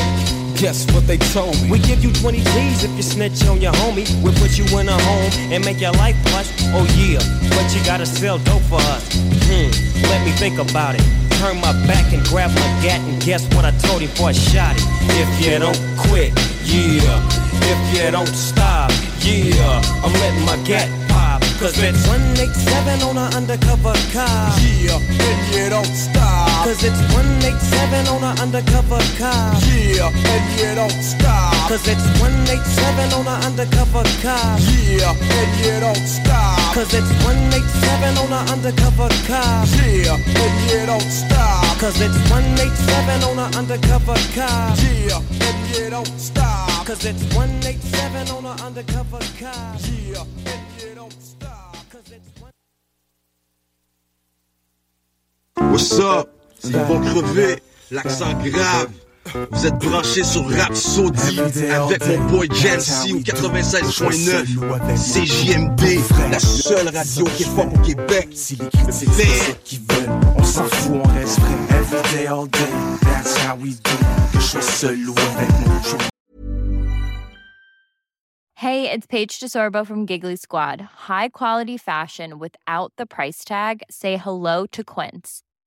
Guess what they told me? We give you 20 G's if you snitch on your homie. We'll put you in a home and make your life plush. Oh yeah, but you gotta sell dope for us. Hmm, let me think about it. Turn my back and grab my gat and guess what I told him before I shot. If you don't quit, yeah. If you don't stop, yeah. I'm letting my gat pop. Cause it's 187 on an undercover car. Yeah, and you don't stop. Cause it's 187 on an undercover car. Yeah, and you don't stop. Cause it's 187 on an undercover car. Yeah, and you don't stop. Cause it's 187 on an undercover car. Yeah, and you don't stop. Cause it's 187 on an undercover car. Yeah, and you don't stop. Cause it's 187 on an undercover car. Yeah, What's up? Ils vont crever, l'accent grave. Vous êtes branchés sur Rhapsody avec mon boy Jancy au 96.9 CJMD, la seule radio qui est forte au Québec. Si les critiques c'est ce qu'ils veulent, on s'en fout, on reste vrai. Every day, all day, that's how we do. Que je sois seul ou avec mon jour. Hey, it's Paige DeSorbo from Giggly Squad. High quality fashion without the price tag. Say hello to Quince.